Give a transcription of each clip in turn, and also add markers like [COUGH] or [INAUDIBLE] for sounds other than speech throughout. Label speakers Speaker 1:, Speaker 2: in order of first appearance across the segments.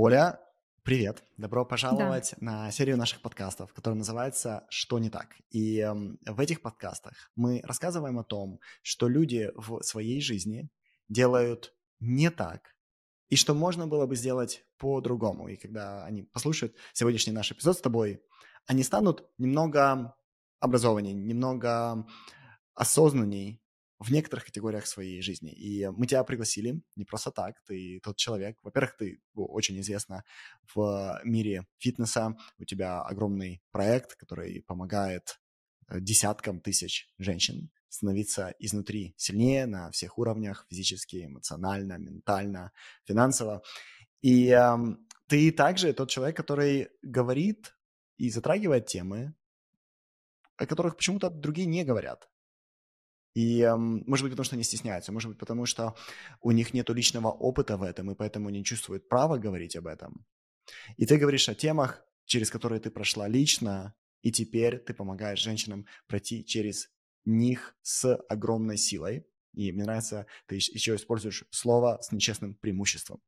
Speaker 1: Оля, привет! Добро пожаловать да. на серию наших подкастов, которая называется «Что не так?». И э, в этих подкастах мы рассказываем о том, что люди в своей жизни делают не так, и что можно было бы сделать по-другому. И когда они послушают сегодняшний наш эпизод с тобой, они станут немного образованнее, немного осознанней в некоторых категориях своей жизни. И мы тебя пригласили не просто так, ты тот человек. Во-первых, ты очень известна в мире фитнеса, у тебя огромный проект, который помогает э, десяткам тысяч женщин становиться изнутри сильнее на всех уровнях, физически, эмоционально, ментально, финансово. И э, ты также тот человек, который говорит и затрагивает темы, о которых почему-то другие не говорят. И, может быть, потому что они стесняются, может быть, потому что у них нет личного опыта в этом, и поэтому не чувствуют права говорить об этом. И ты говоришь о темах, через которые ты прошла лично, и теперь ты помогаешь женщинам пройти через них с огромной силой. И мне нравится, ты еще используешь слово с нечестным преимуществом.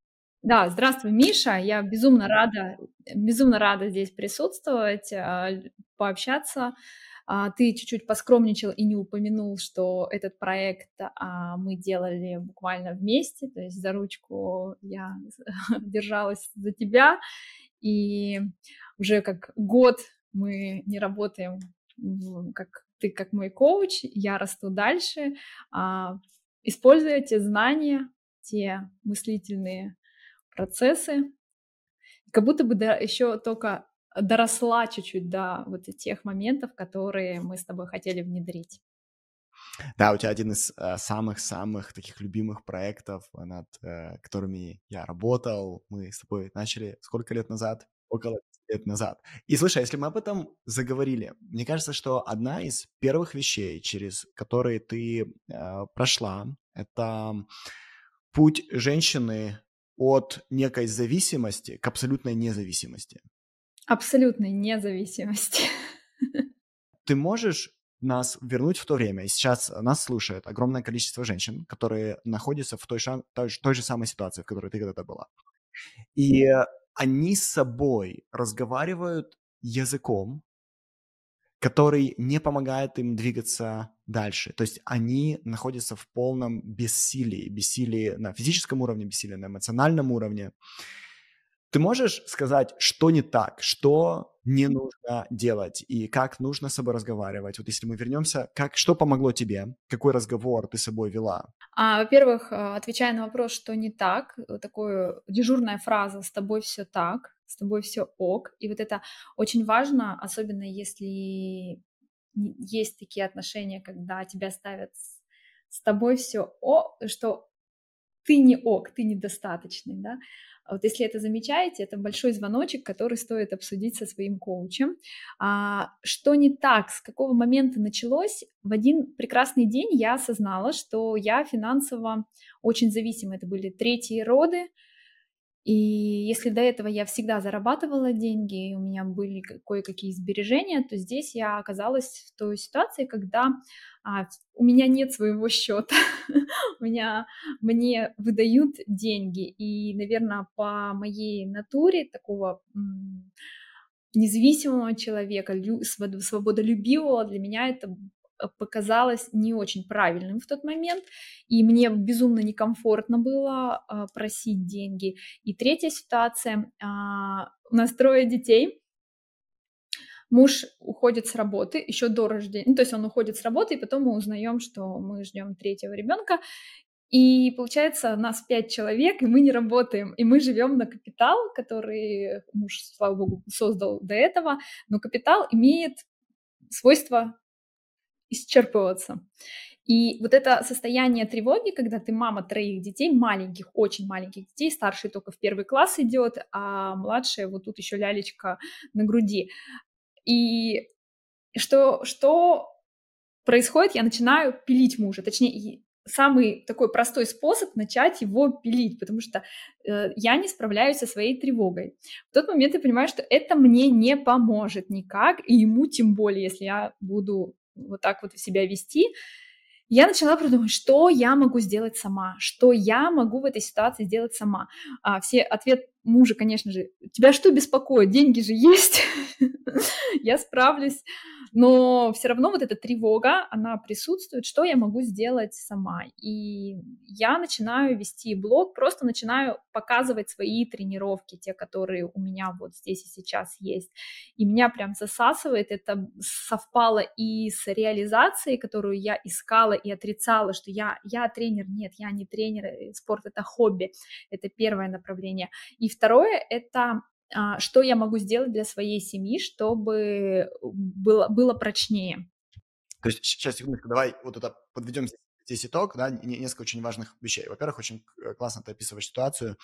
Speaker 2: Да, здравствуй, Миша. Я безумно рада, безумно рада здесь присутствовать, а, пообщаться. А, ты чуть-чуть поскромничал и не упомянул, что этот проект а, мы делали буквально вместе, то есть за ручку я [LAUGHS] держалась за тебя, и уже как год мы не работаем как ты как мой коуч, я расту дальше, а, используя те знания, те мыслительные процессы, как будто бы да, еще только доросла чуть-чуть до вот тех моментов, которые мы с тобой хотели внедрить.
Speaker 1: Да, у тебя один из э, самых-самых таких любимых проектов, над э, которыми я работал. Мы с тобой начали сколько лет назад? Около лет назад. И слушай, а если мы об этом заговорили, мне кажется, что одна из первых вещей, через которые ты э, прошла, это путь женщины от некой зависимости к абсолютной независимости
Speaker 2: абсолютной независимости. [LAUGHS]
Speaker 1: Ты можешь нас вернуть в то время. И сейчас нас слушает огромное количество женщин, которые находятся в той, ша- той, той же самой ситуации, в которой ты когда-то была. И они с собой разговаривают языком, который не помогает им двигаться дальше. То есть они находятся в полном бессилии, бессилии на физическом уровне, бессилии на эмоциональном уровне. Ты можешь сказать, что не так, что не нужно делать и как нужно с собой разговаривать? Вот если мы вернемся, как, что помогло тебе? Какой разговор ты с собой вела?
Speaker 2: А, во-первых, а, отвечая на вопрос, что не так, такая дежурная фраза «с тобой все так», «с тобой все ок». И вот это очень важно, особенно если есть такие отношения, когда тебя ставят с тобой все о, что ты не ок, ты недостаточный, да, вот если это замечаете, это большой звоночек, который стоит обсудить со своим коучем. А, что не так, с какого момента началось? В один прекрасный день я осознала, что я финансово очень зависима. Это были третьи роды, и если до этого я всегда зарабатывала деньги, и у меня были кое-какие сбережения, то здесь я оказалась в той ситуации, когда а, у меня нет своего счета, [LAUGHS] у меня мне выдают деньги, и, наверное, по моей натуре такого независимого человека, свободолюбивого, для меня это показалось не очень правильным в тот момент, и мне безумно некомфортно было э, просить деньги. И третья ситуация, э, у нас трое детей, муж уходит с работы еще до рождения, ну, то есть он уходит с работы, и потом мы узнаем, что мы ждем третьего ребенка, и получается, нас пять человек, и мы не работаем, и мы живем на капитал, который муж, слава богу, создал до этого, но капитал имеет свойство исчерпываться. И вот это состояние тревоги, когда ты мама троих детей, маленьких, очень маленьких детей, старший только в первый класс идет, а младшая вот тут еще лялечка на груди. И что, что происходит? Я начинаю пилить мужа, точнее, самый такой простой способ начать его пилить, потому что э, я не справляюсь со своей тревогой. В тот момент я понимаю, что это мне не поможет никак, и ему тем более, если я буду вот так вот себя вести, я начала продумывать, что я могу сделать сама, что я могу в этой ситуации сделать сама. А, все ответ мужа, конечно же, тебя что беспокоит? Деньги же есть, [LAUGHS] я справлюсь но все равно вот эта тревога, она присутствует, что я могу сделать сама. И я начинаю вести блог, просто начинаю показывать свои тренировки, те, которые у меня вот здесь и сейчас есть. И меня прям засасывает, это совпало и с реализацией, которую я искала и отрицала, что я, я тренер, нет, я не тренер, э, спорт это хобби, это первое направление. И второе, это а, что я могу сделать для своей семьи, чтобы было, было прочнее.
Speaker 1: То есть сейчас, секундочку, давай вот это подведем здесь итог, да, несколько очень важных вещей. Во-первых, очень э, классно ты описываешь ситуацию.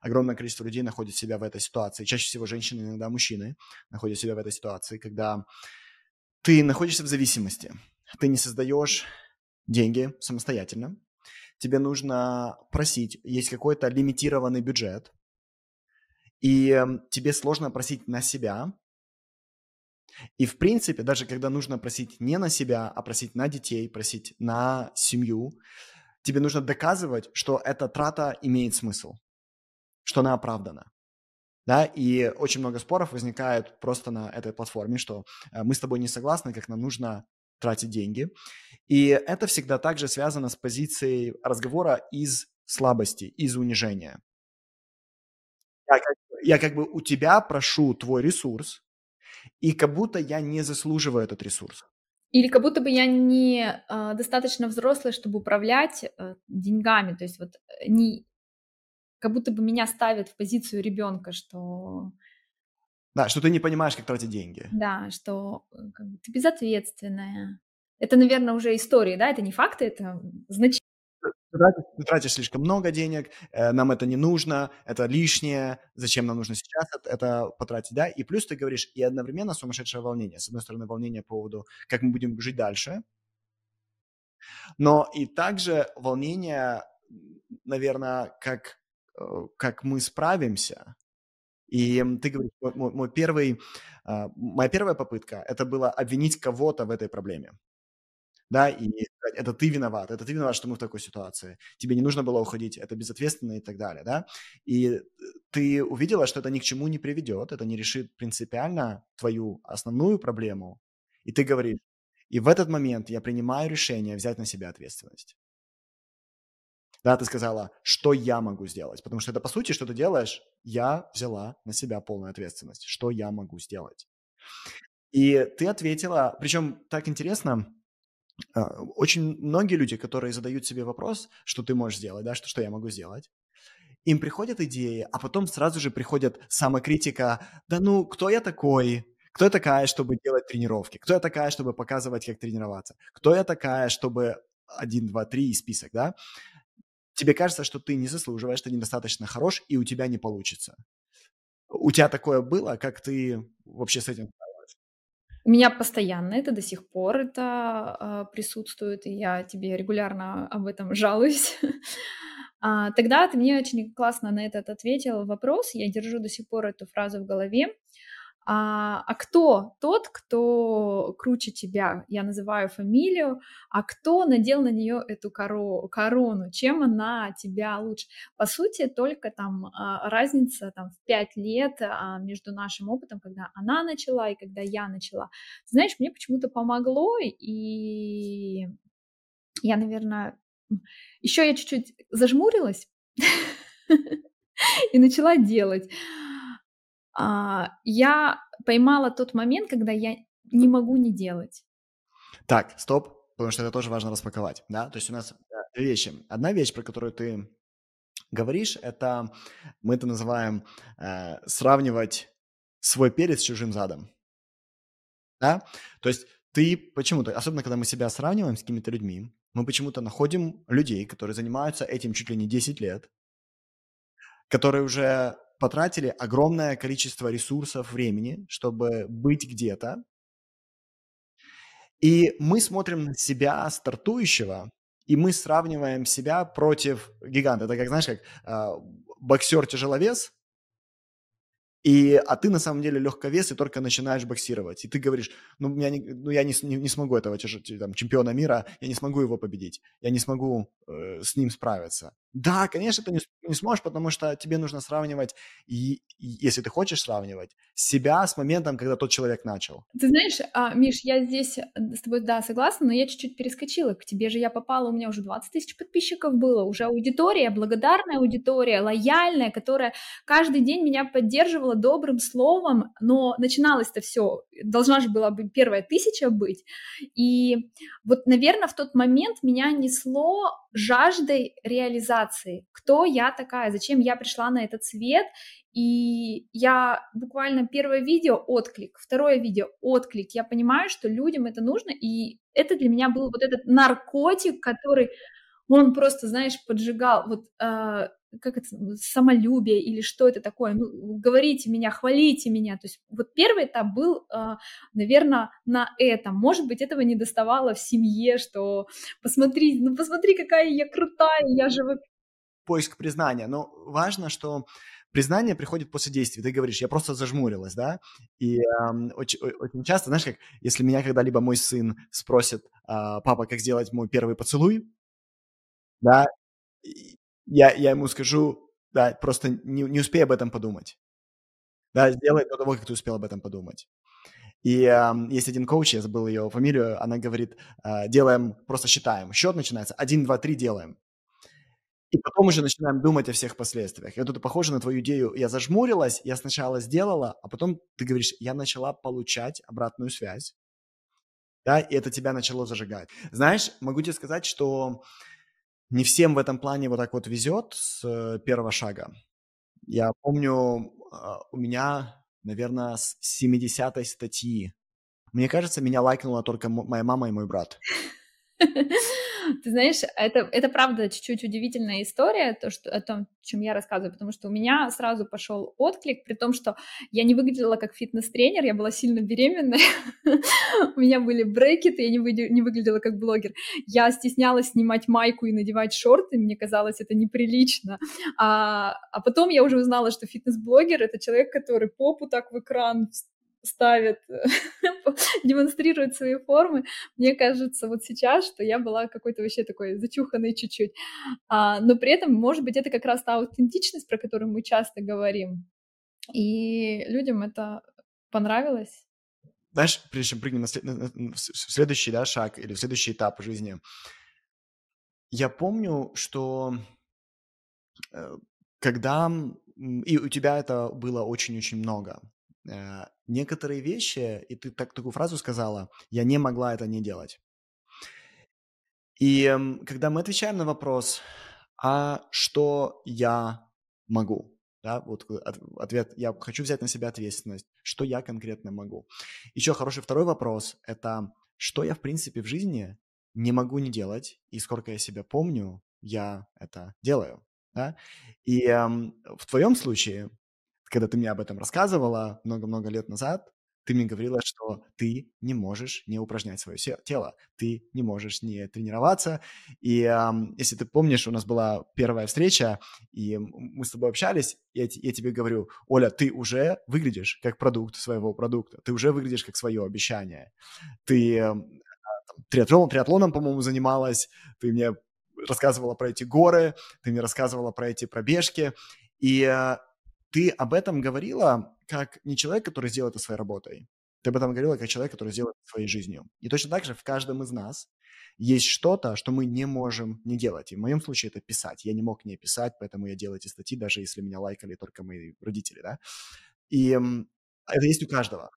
Speaker 1: Огромное количество людей находит себя в этой ситуации. Чаще всего женщины, иногда мужчины находят себя в этой ситуации, когда ты находишься в зависимости. Ты не создаешь деньги самостоятельно. Тебе нужно просить, есть какой-то лимитированный бюджет, и эм, тебе сложно просить на себя. И, в принципе, даже когда нужно просить не на себя, а просить на детей, просить на семью, тебе нужно доказывать, что эта трата имеет смысл, что она оправдана. Да, и очень много споров возникает просто на этой платформе, что э, мы с тобой не согласны, как нам нужно тратить деньги. И это всегда также связано с позицией разговора из слабости, из унижения. Я как, я как бы у тебя прошу твой ресурс, и как будто я не заслуживаю этот ресурс.
Speaker 2: Или как будто бы я не э, достаточно взрослая, чтобы управлять э, деньгами. То есть вот э, не как будто бы меня ставят в позицию ребенка, что
Speaker 1: да, что ты не понимаешь, как тратить деньги.
Speaker 2: Да, что э, как бы, ты безответственная. Это, наверное, уже истории, да, это не факты, это значение
Speaker 1: ты тратишь, тратишь слишком много денег, э, нам это не нужно, это лишнее, зачем нам нужно сейчас это, это потратить, да? И плюс ты говоришь, и одновременно сумасшедшее волнение. С одной стороны, волнение по поводу, как мы будем жить дальше, но и также волнение, наверное, как, э, как мы справимся. И ты говоришь, мой, мой первый, э, моя первая попытка – это было обвинить кого-то в этой проблеме да, и это ты виноват, это ты виноват, что мы в такой ситуации, тебе не нужно было уходить, это безответственно и так далее, да, и ты увидела, что это ни к чему не приведет, это не решит принципиально твою основную проблему, и ты говоришь, и в этот момент я принимаю решение взять на себя ответственность. Да, ты сказала, что я могу сделать, потому что это по сути, что ты делаешь, я взяла на себя полную ответственность, что я могу сделать. И ты ответила, причем так интересно, очень многие люди, которые задают себе вопрос, что ты можешь сделать, да, что, что я могу сделать, им приходят идеи, а потом сразу же приходит самокритика, да ну, кто я такой, кто я такая, чтобы делать тренировки, кто я такая, чтобы показывать, как тренироваться, кто я такая, чтобы один, два, три и список, да, тебе кажется, что ты не заслуживаешь, ты недостаточно хорош, и у тебя не получится. У тебя такое было, как ты вообще с этим
Speaker 2: у меня постоянно это до сих пор это э, присутствует, и я тебе регулярно об этом [LAUGHS] жалуюсь. а, тогда ты мне очень классно на этот ответил вопрос, я держу до сих пор эту фразу в голове. А, а кто тот, кто круче тебя? Я называю фамилию. А кто надел на нее эту коро корону? Чем она тебя лучше? По сути, только там а, разница там, в пять лет а, между нашим опытом, когда она начала и когда я начала. Знаешь, мне почему-то помогло, и я, наверное, еще я чуть-чуть зажмурилась [LAUGHS] и начала делать я поймала тот момент, когда я не могу не делать.
Speaker 1: Так, стоп, потому что это тоже важно распаковать, да? То есть у нас две вещи. Одна вещь, про которую ты говоришь, это мы это называем э, сравнивать свой перец с чужим задом, да? То есть ты почему-то, особенно когда мы себя сравниваем с какими-то людьми, мы почему-то находим людей, которые занимаются этим чуть ли не 10 лет, которые уже потратили огромное количество ресурсов, времени, чтобы быть где-то. И мы смотрим на себя, стартующего, и мы сравниваем себя против гиганта. Это как, знаешь, как э, боксер-тяжеловес, и, а ты на самом деле легковес и только начинаешь боксировать. И ты говоришь, ну, я не, ну, я не, не, не смогу этого там, чемпиона мира, я не смогу его победить, я не смогу э, с ним справиться. Да, конечно, ты не, не сможешь, потому что тебе нужно сравнивать, и, и, если ты хочешь сравнивать, себя с моментом, когда тот человек начал.
Speaker 2: Ты знаешь, а, Миш, я здесь э, с тобой, да, согласна, но я чуть-чуть перескочила. К тебе же я попала, у меня уже 20 тысяч подписчиков было, уже аудитория, благодарная аудитория, лояльная, которая каждый день меня поддерживала добрым словом, но начиналось-то все, должна же была бы первая тысяча быть. И вот, наверное, в тот момент меня несло жаждой реализации. Кто я такая? Зачем я пришла на этот свет? И я буквально первое видео отклик, второе видео отклик. Я понимаю, что людям это нужно, и это для меня был вот этот наркотик, который он просто, знаешь, поджигал вот э, как это самолюбие или что это такое. Ну, говорите меня, хвалите меня. То есть вот первый этап был, э, наверное, на этом. Может быть, этого не доставало в семье, что посмотри, ну посмотри, какая я крутая, я же
Speaker 1: поиск признания. Но важно, что признание приходит после действий. Ты говоришь, я просто зажмурилась, да? И э, очень, очень часто, знаешь, как если меня когда-либо мой сын спросит, э, папа, как сделать мой первый поцелуй, да, я, я ему скажу, да, просто не, не успей об этом подумать. Да, сделай до того, как ты успел об этом подумать. И э, есть один коуч, я забыл ее фамилию, она говорит, э, делаем, просто считаем. Счет начинается, один, два, три делаем. И потом уже начинаем думать о всех последствиях. И вот похоже на твою идею. Я зажмурилась, я сначала сделала, а потом ты говоришь, я начала получать обратную связь. Да, и это тебя начало зажигать. Знаешь, могу тебе сказать, что не всем в этом плане вот так вот везет с э, первого шага. Я помню, а, у меня, наверное, с 70-й статьи. Мне кажется, меня лайкнула только моя мама и мой брат.
Speaker 2: Ты знаешь, это, это правда чуть-чуть удивительная история, то, что, о том, чем я рассказываю, потому что у меня сразу пошел отклик, при том, что я не выглядела как фитнес-тренер, я была сильно беременная, [LAUGHS] у меня были брекеты, я не, вы, не выглядела как блогер. Я стеснялась снимать майку и надевать шорты, мне казалось это неприлично. А, а потом я уже узнала, что фитнес-блогер — это человек, который попу так в экран ставит, [LAUGHS] демонстрирует свои формы. Мне кажется, вот сейчас, что я была какой-то вообще такой зачуханной чуть-чуть. А, но при этом, может быть, это как раз та аутентичность, про которую мы часто говорим. И людям это понравилось.
Speaker 1: Знаешь, прежде чем прыгнем на, след... в следующий да, шаг или в следующий этап жизни, я помню, что э, когда и у тебя это было очень-очень много. Э, некоторые вещи, и ты так, такую фразу сказала, я не могла это не делать. И когда мы отвечаем на вопрос, а что я могу? Да, вот ответ, я хочу взять на себя ответственность, что я конкретно могу. Еще хороший второй вопрос – это что я, в принципе, в жизни не могу не делать, и сколько я себя помню, я это делаю. Да? И эм, в твоем случае когда ты мне об этом рассказывала много-много лет назад, ты мне говорила, что ты не можешь не упражнять свое тело, ты не можешь не тренироваться. И э, если ты помнишь, у нас была первая встреча, и мы с тобой общались, я, я тебе говорю, Оля, ты уже выглядишь как продукт своего продукта, ты уже выглядишь как свое обещание. Ты э, триатлон, триатлоном, по-моему, занималась, ты мне рассказывала про эти горы, ты мне рассказывала про эти пробежки, и э, ты об этом говорила как не человек, который сделал это своей работой. Ты об этом говорила как человек, который сделал это своей жизнью. И точно так же в каждом из нас есть что-то, что мы не можем не делать. И в моем случае это писать. Я не мог не писать, поэтому я делаю эти статьи, даже если меня лайкали только мои родители, да. И это есть у каждого.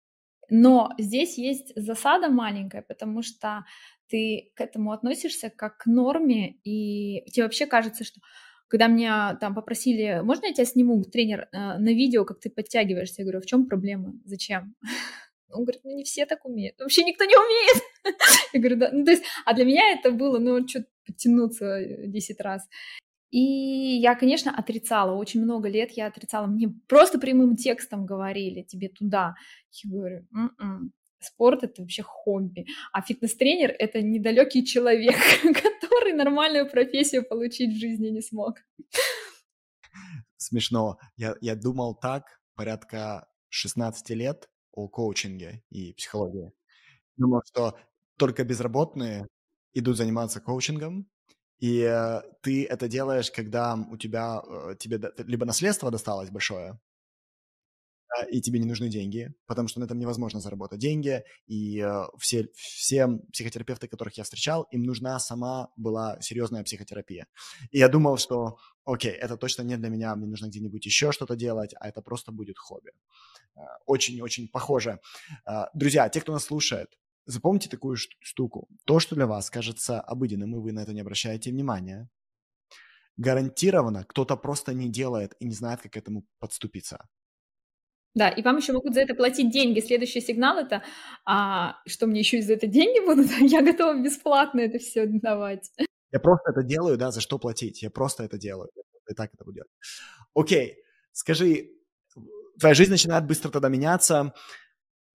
Speaker 2: Но здесь есть засада маленькая, потому что ты к этому относишься как к норме, и тебе вообще кажется, что когда меня там попросили, можно я тебя сниму, тренер, э, на видео, как ты подтягиваешься? Я говорю, в чем проблема? Зачем? [LAUGHS] Он говорит, ну не все так умеют. Вообще никто не умеет. [LAUGHS] Я говорю, да. Ну, то есть, а для меня это было, ну, что-то подтянуться 10 раз. И я, конечно, отрицала. Очень много лет я отрицала. Мне просто прямым текстом говорили, тебе туда. Я говорю, М-м, спорт это вообще хобби, а фитнес-тренер это недалекий человек, [LAUGHS] который нормальную профессию получить в жизни не смог.
Speaker 1: Смешно. Я, я думал так порядка 16 лет о коучинге и психологии. Думал, что только безработные идут заниматься коучингом, и э, ты это делаешь, когда у тебя э, тебе либо наследство досталось большое, и тебе не нужны деньги, потому что на этом невозможно заработать деньги, и э, все, все психотерапевты, которых я встречал, им нужна сама была серьезная психотерапия. И я думал, что, окей, это точно не для меня, мне нужно где-нибудь еще что-то делать, а это просто будет хобби. Очень-очень похоже. Друзья, те, кто нас слушает, Запомните такую штуку. То, что для вас кажется обыденным, и вы на это не обращаете внимания, гарантированно кто-то просто не делает и не знает, как к этому подступиться.
Speaker 2: Да, и вам еще могут за это платить деньги. Следующий сигнал это, а, что мне еще и за это деньги будут? [LAUGHS] Я готова бесплатно это все давать.
Speaker 1: Я просто это делаю, да, за что платить? Я просто это делаю. И так это будет. Окей, скажи, твоя жизнь начинает быстро тогда меняться,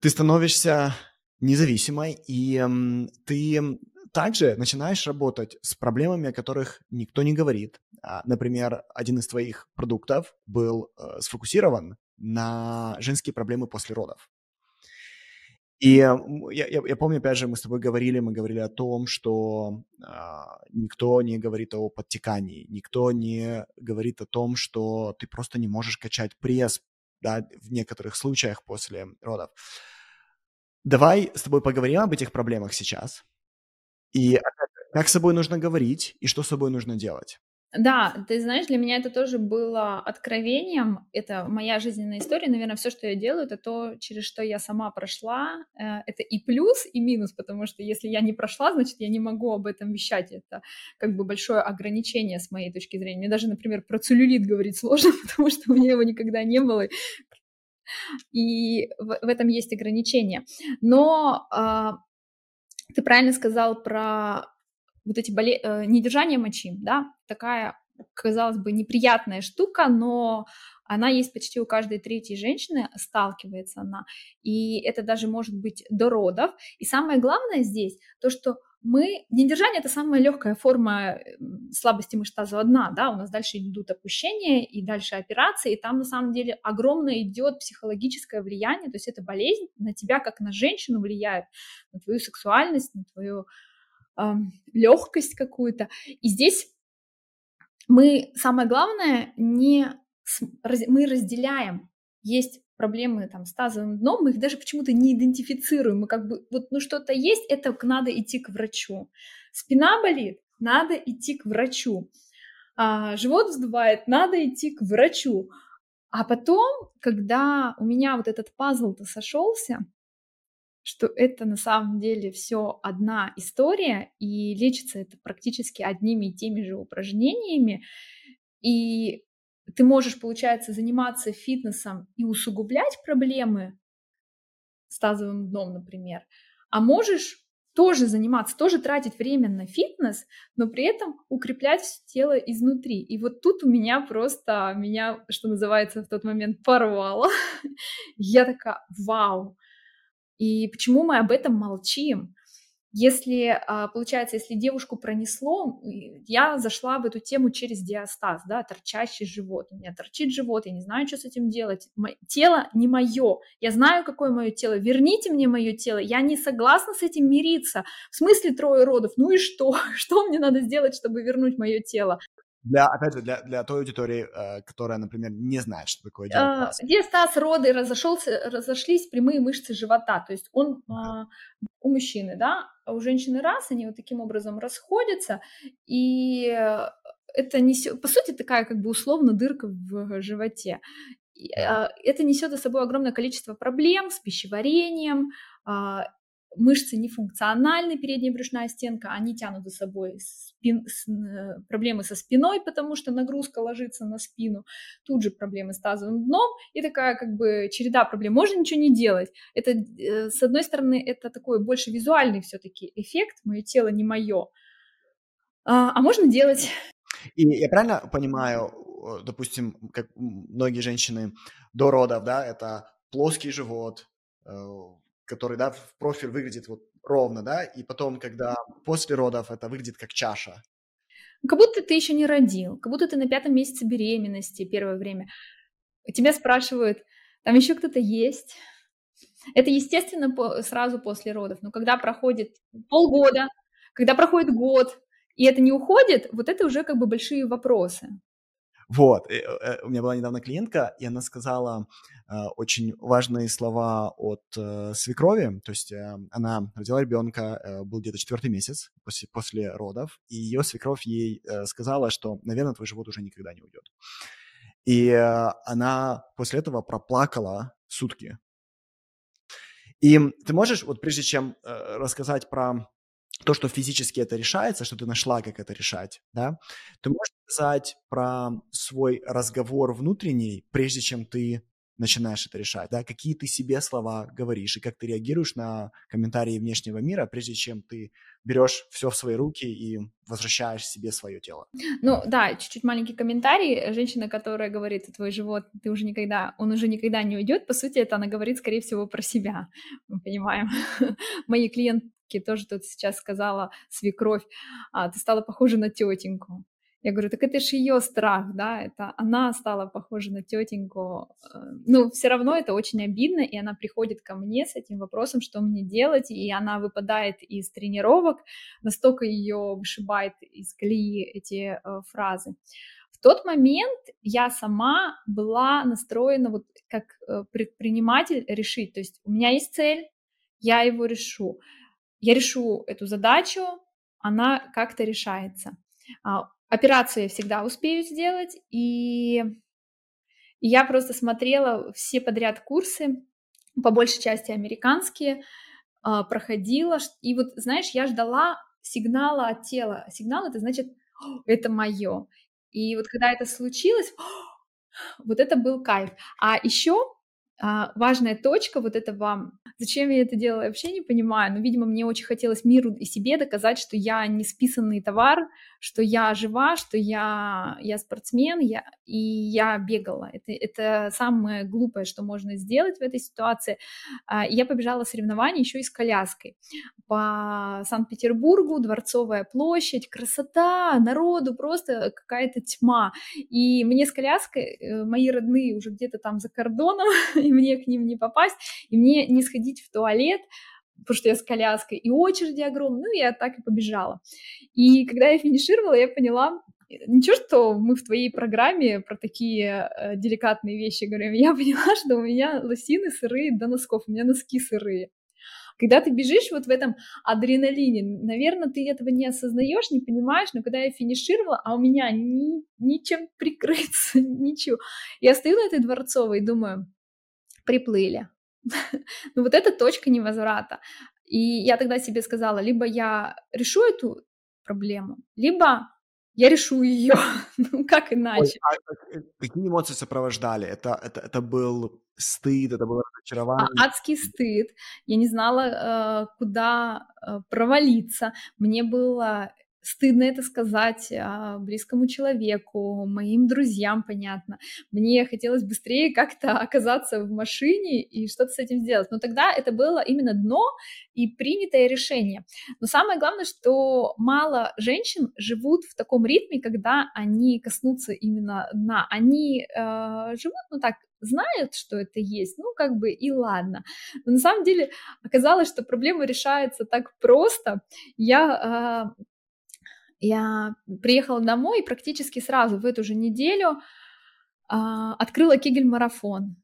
Speaker 1: ты становишься независимой, и ты также начинаешь работать с проблемами, о которых никто не говорит. А, например, один из твоих продуктов был э, сфокусирован на женские проблемы после родов. И я, я, я помню, опять же, мы с тобой говорили, мы говорили о том, что э, никто не говорит о подтекании, никто не говорит о том, что ты просто не можешь качать пресс да, в некоторых случаях после родов. Давай с тобой поговорим об этих проблемах сейчас. И как с собой нужно говорить, и что с собой нужно делать.
Speaker 2: Да, ты знаешь, для меня это тоже было откровением. Это моя жизненная история. Наверное, все, что я делаю, это то, через что я сама прошла. Э, это и плюс, и минус, потому что если я не прошла, значит, я не могу об этом вещать. Это как бы большое ограничение с моей точки зрения. Мне даже, например, про целлюлит говорить [LAUGHS] сложно, потому что у меня его никогда не было и в, в этом есть ограничения. Но э, ты правильно сказал про вот эти боле... э, недержание мочи, да, такая, казалось бы, неприятная штука, но она есть почти у каждой третьей женщины, сталкивается она, и это даже может быть до родов. И самое главное здесь то, что мы... Недержание – это самая легкая форма слабости мышц тазового дна, да, у нас дальше идут опущения и дальше операции, и там на самом деле огромное идет психологическое влияние, то есть эта болезнь на тебя как на женщину влияет, на твою сексуальность, на твою легкость какую-то. И здесь мы, самое главное, не... Мы разделяем есть проблемы там с тазовым дном, мы их даже почему-то не идентифицируем. Мы как бы, вот, ну что-то есть, это надо идти к врачу. Спина болит, надо идти к врачу. А, живот вздувает, надо идти к врачу. А потом, когда у меня вот этот пазл-то сошелся, что это на самом деле все одна история, и лечится это практически одними и теми же упражнениями, и ты можешь, получается, заниматься фитнесом и усугублять проблемы с тазовым дном, например, а можешь тоже заниматься, тоже тратить время на фитнес, но при этом укреплять тело изнутри. И вот тут у меня просто, меня, что называется, в тот момент порвало. [LAUGHS] Я такая, вау. И почему мы об этом молчим? Если, а, получается, если девушку пронесло, я зашла в эту тему через диастаз, да, торчащий живот. У меня торчит живот, я не знаю, что с этим делать. Тело не мое. Я знаю, какое мое тело. Верните мне мое тело. Я не согласна с этим мириться. В смысле трое родов? Ну и что? [LAUGHS] Что мне надо сделать, чтобы вернуть мое тело?
Speaker 1: Для, опять же, для, для той аудитории, э, которая, например, не знает, что такое диастаз.
Speaker 2: Э, диастаз, роды, разошелся, разошлись прямые мышцы живота. То есть он э, у мужчины, да, а у женщины раз, они вот таким образом расходятся, и это несет, по сути, такая как бы условно дырка в животе. Это несет за собой огромное количество проблем с пищеварением, а, мышцы нефункциональны, передняя брюшная стенка, они тянут за собой спин, с, э, проблемы со спиной, потому что нагрузка ложится на спину, тут же проблемы с тазовым дном, и такая как бы череда проблем. Можно ничего не делать. Это, э, с одной стороны, это такой больше визуальный все-таки эффект, мое тело не мое, а, а можно делать.
Speaker 1: И я правильно понимаю, допустим, как многие женщины до родов, да, это плоский живот, э, который, да, в профиль выглядит вот ровно, да, и потом, когда после родов это выглядит как чаша.
Speaker 2: Как будто ты еще не родил, как будто ты на пятом месяце беременности первое время. Тебя спрашивают, там еще кто-то есть? Это, естественно, по, сразу после родов, но когда проходит полгода, когда проходит год, и это не уходит, вот это уже как бы большие вопросы.
Speaker 1: Вот, э, э, у меня была недавно клиентка, и она сказала э, очень важные слова от свекрови, то есть она родила ребенка, был где-то четвертый месяц после, после родов, и ее свекровь ей сказала, что, наверное, твой живот уже никогда не уйдет. И она после этого проплакала сутки. И ты можешь, вот прежде чем рассказать про то, что физически это решается, что ты нашла, как это решать, да, ты можешь сказать про свой разговор внутренний, прежде чем ты начинаешь это решать, да, какие ты себе слова говоришь и как ты реагируешь на комментарии внешнего мира, прежде чем ты берешь все в свои руки и возвращаешь себе свое тело.
Speaker 2: Ну да, чуть-чуть маленький комментарий. Женщина, которая говорит, твой живот, ты уже никогда, он уже никогда не уйдет, по сути, это она говорит, скорее всего, про себя. Мы понимаем. [LAUGHS] Мои клиентки тоже тут сейчас сказала свекровь, а, ты стала похожа на тетеньку. Я говорю, так это же ее страх, да, это она стала похожа на тетеньку. Э, ну, все равно это очень обидно, и она приходит ко мне с этим вопросом, что мне делать, и она выпадает из тренировок, настолько ее вышибает из колеи эти э, фразы. В тот момент я сама была настроена вот как э, предприниматель решить, то есть у меня есть цель, я его решу. Я решу эту задачу, она как-то решается. А Операцию я всегда успею сделать, и я просто смотрела все подряд курсы, по большей части американские, а, проходила, и вот, знаешь, я ждала сигнала от тела. Сигнал это значит, это мое. И вот когда это случилось, вот это был кайф. А еще а, важная точка вот это вам. Зачем я это делала, я вообще не понимаю. Но, видимо, мне очень хотелось миру и себе доказать, что я не списанный товар, что я жива, что я, я спортсмен, я, и я бегала. Это, это самое глупое, что можно сделать в этой ситуации. А, я побежала соревнования еще и с коляской. По Санкт-Петербургу, Дворцовая площадь, красота, народу, просто какая-то тьма. И мне с коляской, э, мои родные уже где-то там за кордоном, [LAUGHS] [LAUGHS] мне к ним не попасть, и мне не сходить в туалет, потому что я с коляской, и очереди огромные, ну, я так и побежала. И когда я финишировала, я поняла, ничего, что мы в твоей программе про такие э, деликатные вещи говорим, я поняла, что у меня лосины сырые до носков, у меня носки сырые. Когда ты бежишь вот в этом адреналине, наверное, ты этого не осознаешь, не понимаешь, но когда я финишировала, а у меня ни, ничем прикрыться, [LAUGHS] ничего. Я стою на этой дворцовой и думаю, приплыли. [LAUGHS] ну вот это точка невозврата. И я тогда себе сказала, либо я решу эту проблему, либо я решу ее. [LAUGHS] ну как иначе? Ой,
Speaker 1: а э, какие эмоции сопровождали? Это, это, это был стыд, это было разочарование?
Speaker 2: А, адский стыд. Я не знала, э, куда э, провалиться. Мне было стыдно это сказать а, близкому человеку, моим друзьям, понятно. Мне хотелось быстрее как-то [LAUGHS] оказаться в машине и что-то с этим сделать. Но тогда это было именно дно и принятое решение. Но самое главное, что мало женщин живут в таком ритме, когда они коснутся именно дна. Они э, живут, ну так, знают, что это есть, ну, как бы и ладно. Но на самом деле оказалось, что проблема решается так просто. Я э, я приехала домой и практически сразу в эту же неделю а, открыла кегель-марафон.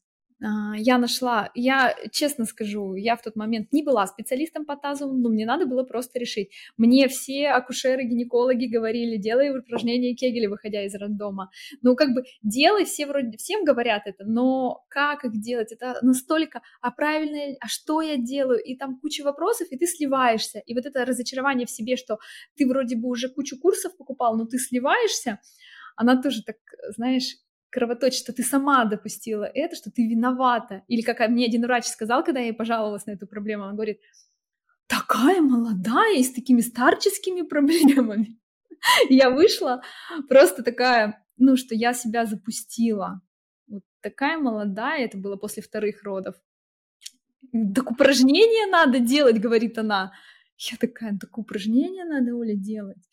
Speaker 2: А, я нашла, я честно скажу, я в тот момент не была специалистом по тазу, но мне надо было просто решить. Мне все акушеры, гинекологи говорили, делай упражнения Кегеля, выходя из роддома. Ну, как бы делай, все вроде, всем говорят это, но как их делать? Это настолько, а правильно, а что я делаю? И там куча вопросов, и ты сливаешься. И вот это разочарование в себе, что ты вроде бы уже кучу курсов покупал, но ты сливаешься, она тоже так, знаешь, кровоточит, что ты сама допустила это, что ты виновата. Или как мне один врач сказал, когда я ей пожаловалась на эту проблему, он говорит, такая молодая и с такими старческими проблемами. [LAUGHS] Я вышла просто такая, ну, что я себя запустила. Вот такая молодая, это было после вторых родов. так упражнения надо делать, говорит она. Я такая, так упражнения надо, Оля, делать.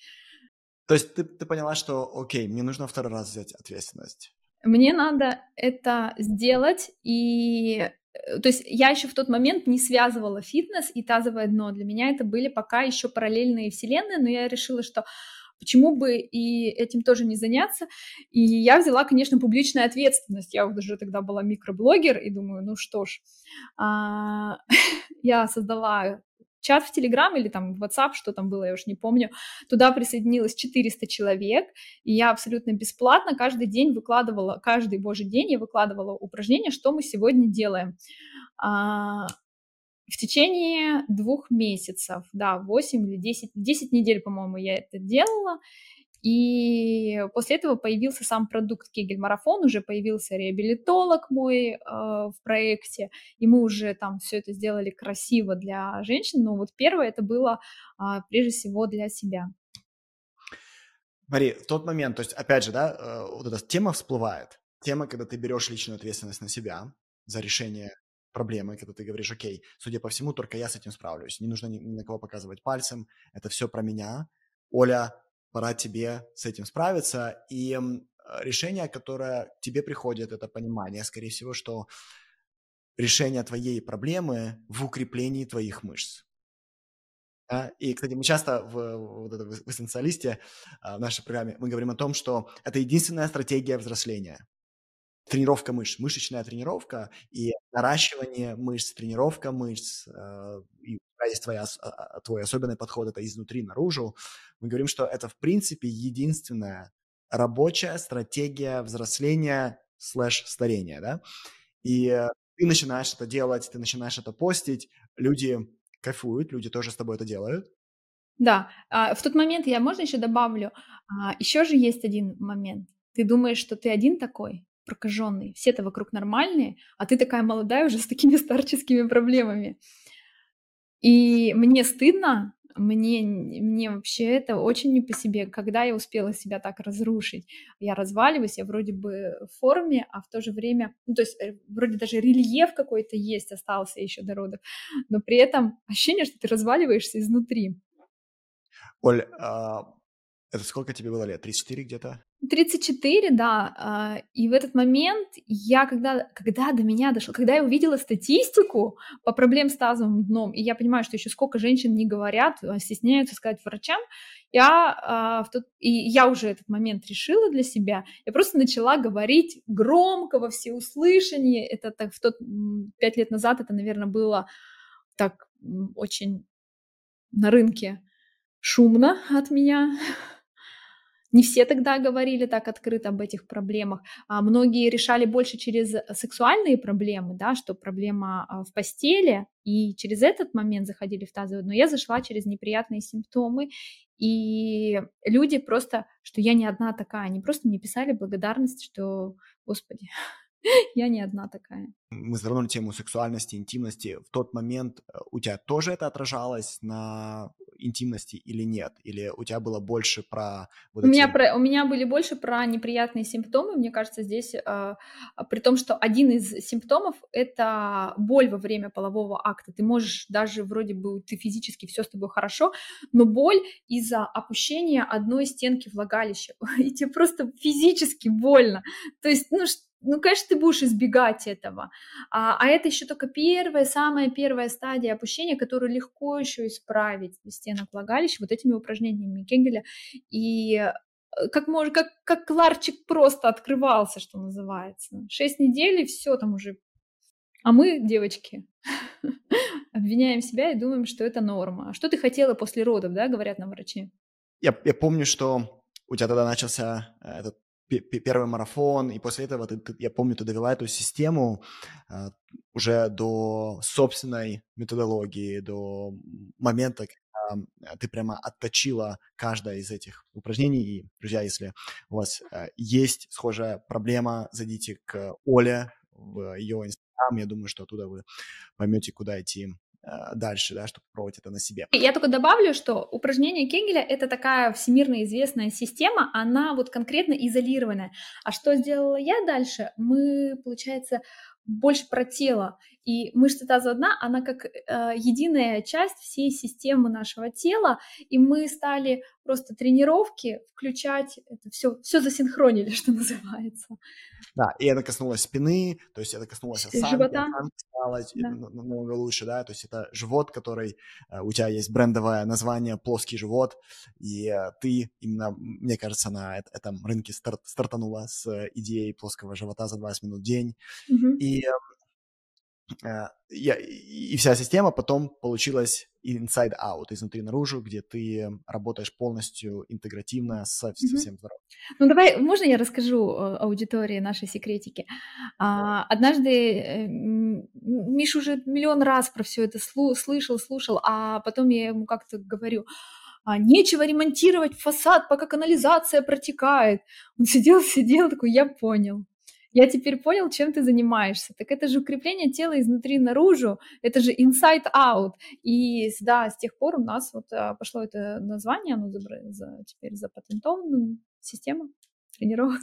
Speaker 1: То есть ты, ты поняла, что, окей, мне нужно второй раз взять ответственность.
Speaker 2: Мне надо это сделать, и э, то есть я еще в тот момент не связывала фитнес и тазовое дно. Для меня это были пока еще параллельные вселенные, но я решила, что почему бы и этим тоже не заняться. И я взяла, конечно, публичную ответственность. Я уже тогда была микроблогер и думаю, ну что ж, а, [LAUGHS] я создала чат в Телеграм или там в WhatsApp, что там было, я уж не помню. Туда присоединилось 400 человек, и я абсолютно бесплатно каждый день выкладывала, каждый божий день я выкладывала упражнения, что мы сегодня делаем. А, в течение двух месяцев, да, 8 или 10, 10 недель, по-моему, я это делала, и после этого появился сам продукт Кегель Марафон, уже появился реабилитолог мой э, в проекте, и мы уже там все это сделали красиво для женщин. Но вот первое это было э, прежде всего для себя.
Speaker 1: Мари, тот момент, то есть опять же, да, э, вот эта тема всплывает. Тема, когда ты берешь личную ответственность на себя за решение проблемы, когда ты говоришь, окей, судя по всему, только я с этим справлюсь. Не нужно ни, ни на кого показывать пальцем, это все про меня. Оля, пора тебе с этим справиться. И решение, которое тебе приходит, это понимание, скорее всего, что решение твоей проблемы в укреплении твоих мышц. И, кстати, мы часто в, в, в, в эссенциалисте, а, в нашей программе, мы говорим о том, что это единственная стратегия взросления. Тренировка мышц, мышечная тренировка и наращивание мышц, тренировка мышц, э, и есть твоя, а, а, твой особенный подход, это изнутри наружу. Мы говорим, что это, в принципе, единственная рабочая стратегия взросления слэш старения, да, и э, ты начинаешь это делать, ты начинаешь это постить, люди кайфуют, люди тоже с тобой это делают.
Speaker 2: Да, а, в тот момент я, можно еще добавлю, еще же есть один момент. Ты думаешь, что ты один такой, прокаженный, все-то вокруг нормальные, а ты такая молодая уже с такими старческими проблемами. И мне стыдно, мне, мне вообще это очень не по себе, когда я успела себя так разрушить. Я разваливаюсь, я вроде бы в форме, а в то же время, ну, то есть э, вроде даже рельеф какой-то есть, остался еще до родов, но при этом ощущение, что ты разваливаешься изнутри.
Speaker 1: Оль, а это сколько тебе было лет? 34 где-то?
Speaker 2: 34, да. А, и в этот момент я, когда, когда до меня дошло, когда я увидела статистику по проблем с тазовым дном, и я понимаю, что еще сколько женщин не говорят, а стесняются сказать врачам, я, а, в тот, и я уже этот момент решила для себя. Я просто начала говорить громко во всеуслышание. Это так в тот пять лет назад, это, наверное, было так очень на рынке шумно от меня. Не все тогда говорили так открыто об этих проблемах. А многие решали больше через сексуальные проблемы, да, что проблема а, в постели, и через этот момент заходили в тазовую. Но я зашла через неприятные симптомы, и люди просто, что я не одна такая, они просто мне писали благодарность, что, господи, [LAUGHS] я не одна такая.
Speaker 1: Мы затронули тему сексуальности, интимности. В тот момент э, у тебя тоже это отражалось на интимности или нет? Или у тебя было больше про...
Speaker 2: Вот у, эти... меня про, у меня были больше про неприятные симптомы. Мне кажется, здесь, э, при том, что один из симптомов — это боль во время полового акта. Ты можешь даже вроде бы, ты физически все с тобой хорошо, но боль из-за опущения одной стенки влагалища. [LAUGHS] И тебе просто физически больно. То есть, ну, ну, конечно, ты будешь избегать этого. А, а это еще только первая, самая первая стадия опущения, которую легко еще исправить в стенах влагалища вот этими упражнениями Кегеля. И э, как, может, как, как ларчик просто открывался, что называется. Шесть недель, и все там уже. А мы, девочки, [LAUGHS] обвиняем себя и думаем, что это норма. А что ты хотела после родов, да, говорят нам врачи?
Speaker 1: Я, я помню, что у тебя тогда начался э, этот первый марафон, и после этого, ты, ты, я помню, ты довела эту систему uh, уже до собственной методологии, до момента, когда ты прямо отточила каждое из этих упражнений. И, друзья, если у вас uh, есть схожая проблема, зайдите к Оле в ее инстаграм, я думаю, что оттуда вы поймете, куда идти Э, дальше, да, чтобы пробовать это на себе.
Speaker 2: Я только добавлю, что упражнение Кегеля — это такая всемирно известная система, она вот конкретно изолированная. А что сделала я дальше? Мы, получается, больше про тело. И мышца таза одна, она как э, единая часть всей системы нашего тела, и мы стали просто тренировки включать, это все, все засинхронили, [LAUGHS] что называется.
Speaker 1: Да, и это коснулось спины, то есть это коснулось осанки,
Speaker 2: Живота.
Speaker 1: осанка стала да. намного лучше, да, то есть это живот, который, э, у тебя есть брендовое название «плоский живот», и э, ты именно, мне кажется, на этом рынке старт, стартанула с идеей плоского живота за 20 минут в день,
Speaker 2: угу.
Speaker 1: и Э, и вся система потом получилась inside out, изнутри наружу, где ты работаешь полностью интегративно со, со всем здоровьем.
Speaker 2: Ну давай, можно я расскажу э, аудитории наши секретики? А, однажды э, Миш уже миллион раз про все это слышал, слушал, а потом я ему как-то говорю, а, нечего ремонтировать фасад, пока канализация протекает. Он сидел, сидел, такой, я понял я теперь понял, чем ты занимаешься. Так это же укрепление тела изнутри наружу, это же inside out. И да, с тех пор у нас вот а, пошло это название, оно за, теперь запатентовано, система тренировок.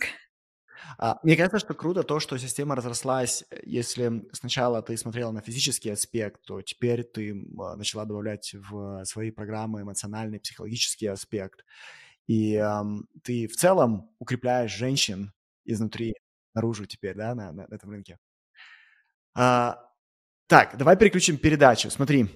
Speaker 1: А, мне кажется, что круто то, что система разрослась. Если сначала ты смотрела на физический аспект, то теперь ты а, начала добавлять в свои программы эмоциональный, психологический аспект. И эм, ты в целом укрепляешь женщин изнутри наружу теперь, да, на, на этом рынке. А, так, давай переключим передачу. Смотри,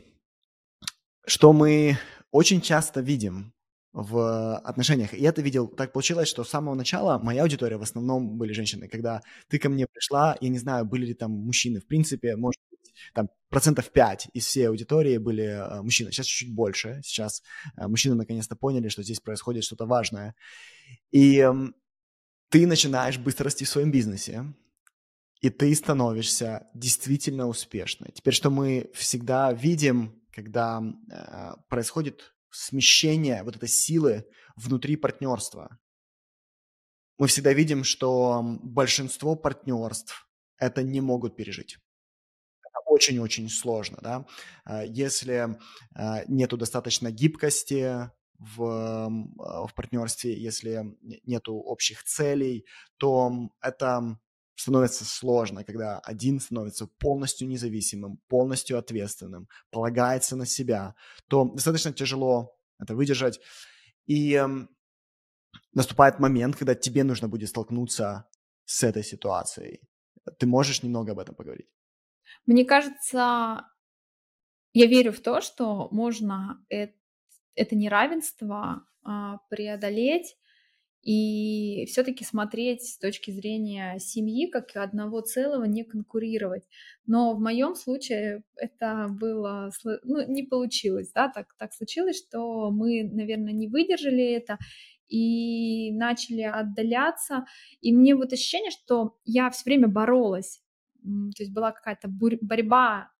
Speaker 1: что мы очень часто видим в отношениях. И это видел, так получилось, что с самого начала моя аудитория в основном были женщины. Когда ты ко мне пришла, я не знаю, были ли там мужчины. В принципе, может быть, там процентов 5 из всей аудитории были э, мужчины. Сейчас чуть-чуть больше. Сейчас э, мужчины наконец-то поняли, что здесь происходит что-то важное. И э, ты начинаешь быстро расти в своем бизнесе, и ты становишься действительно успешной. Теперь, что мы всегда видим, когда э, происходит смещение вот этой силы внутри партнерства, мы всегда видим, что большинство партнерств это не могут пережить. Очень-очень сложно, да. Э, если э, нету достаточно гибкости, в, а, в партнерстве, если нету общих целей, то это становится сложно, когда один становится полностью независимым, полностью ответственным, полагается на себя, то достаточно тяжело это выдержать. И наступает момент, когда тебе нужно будет столкнуться с этой ситуацией. Ты можешь немного об этом поговорить?
Speaker 2: Мне кажется, я верю в то, что можно это это неравенство а, преодолеть и все-таки смотреть с точки зрения семьи как одного целого, не конкурировать. Но в моем случае это было, ну, не получилось, да, так, так случилось, что мы, наверное, не выдержали это и начали отдаляться. И мне вот ощущение, что я все время боролась. То есть была какая-то борьба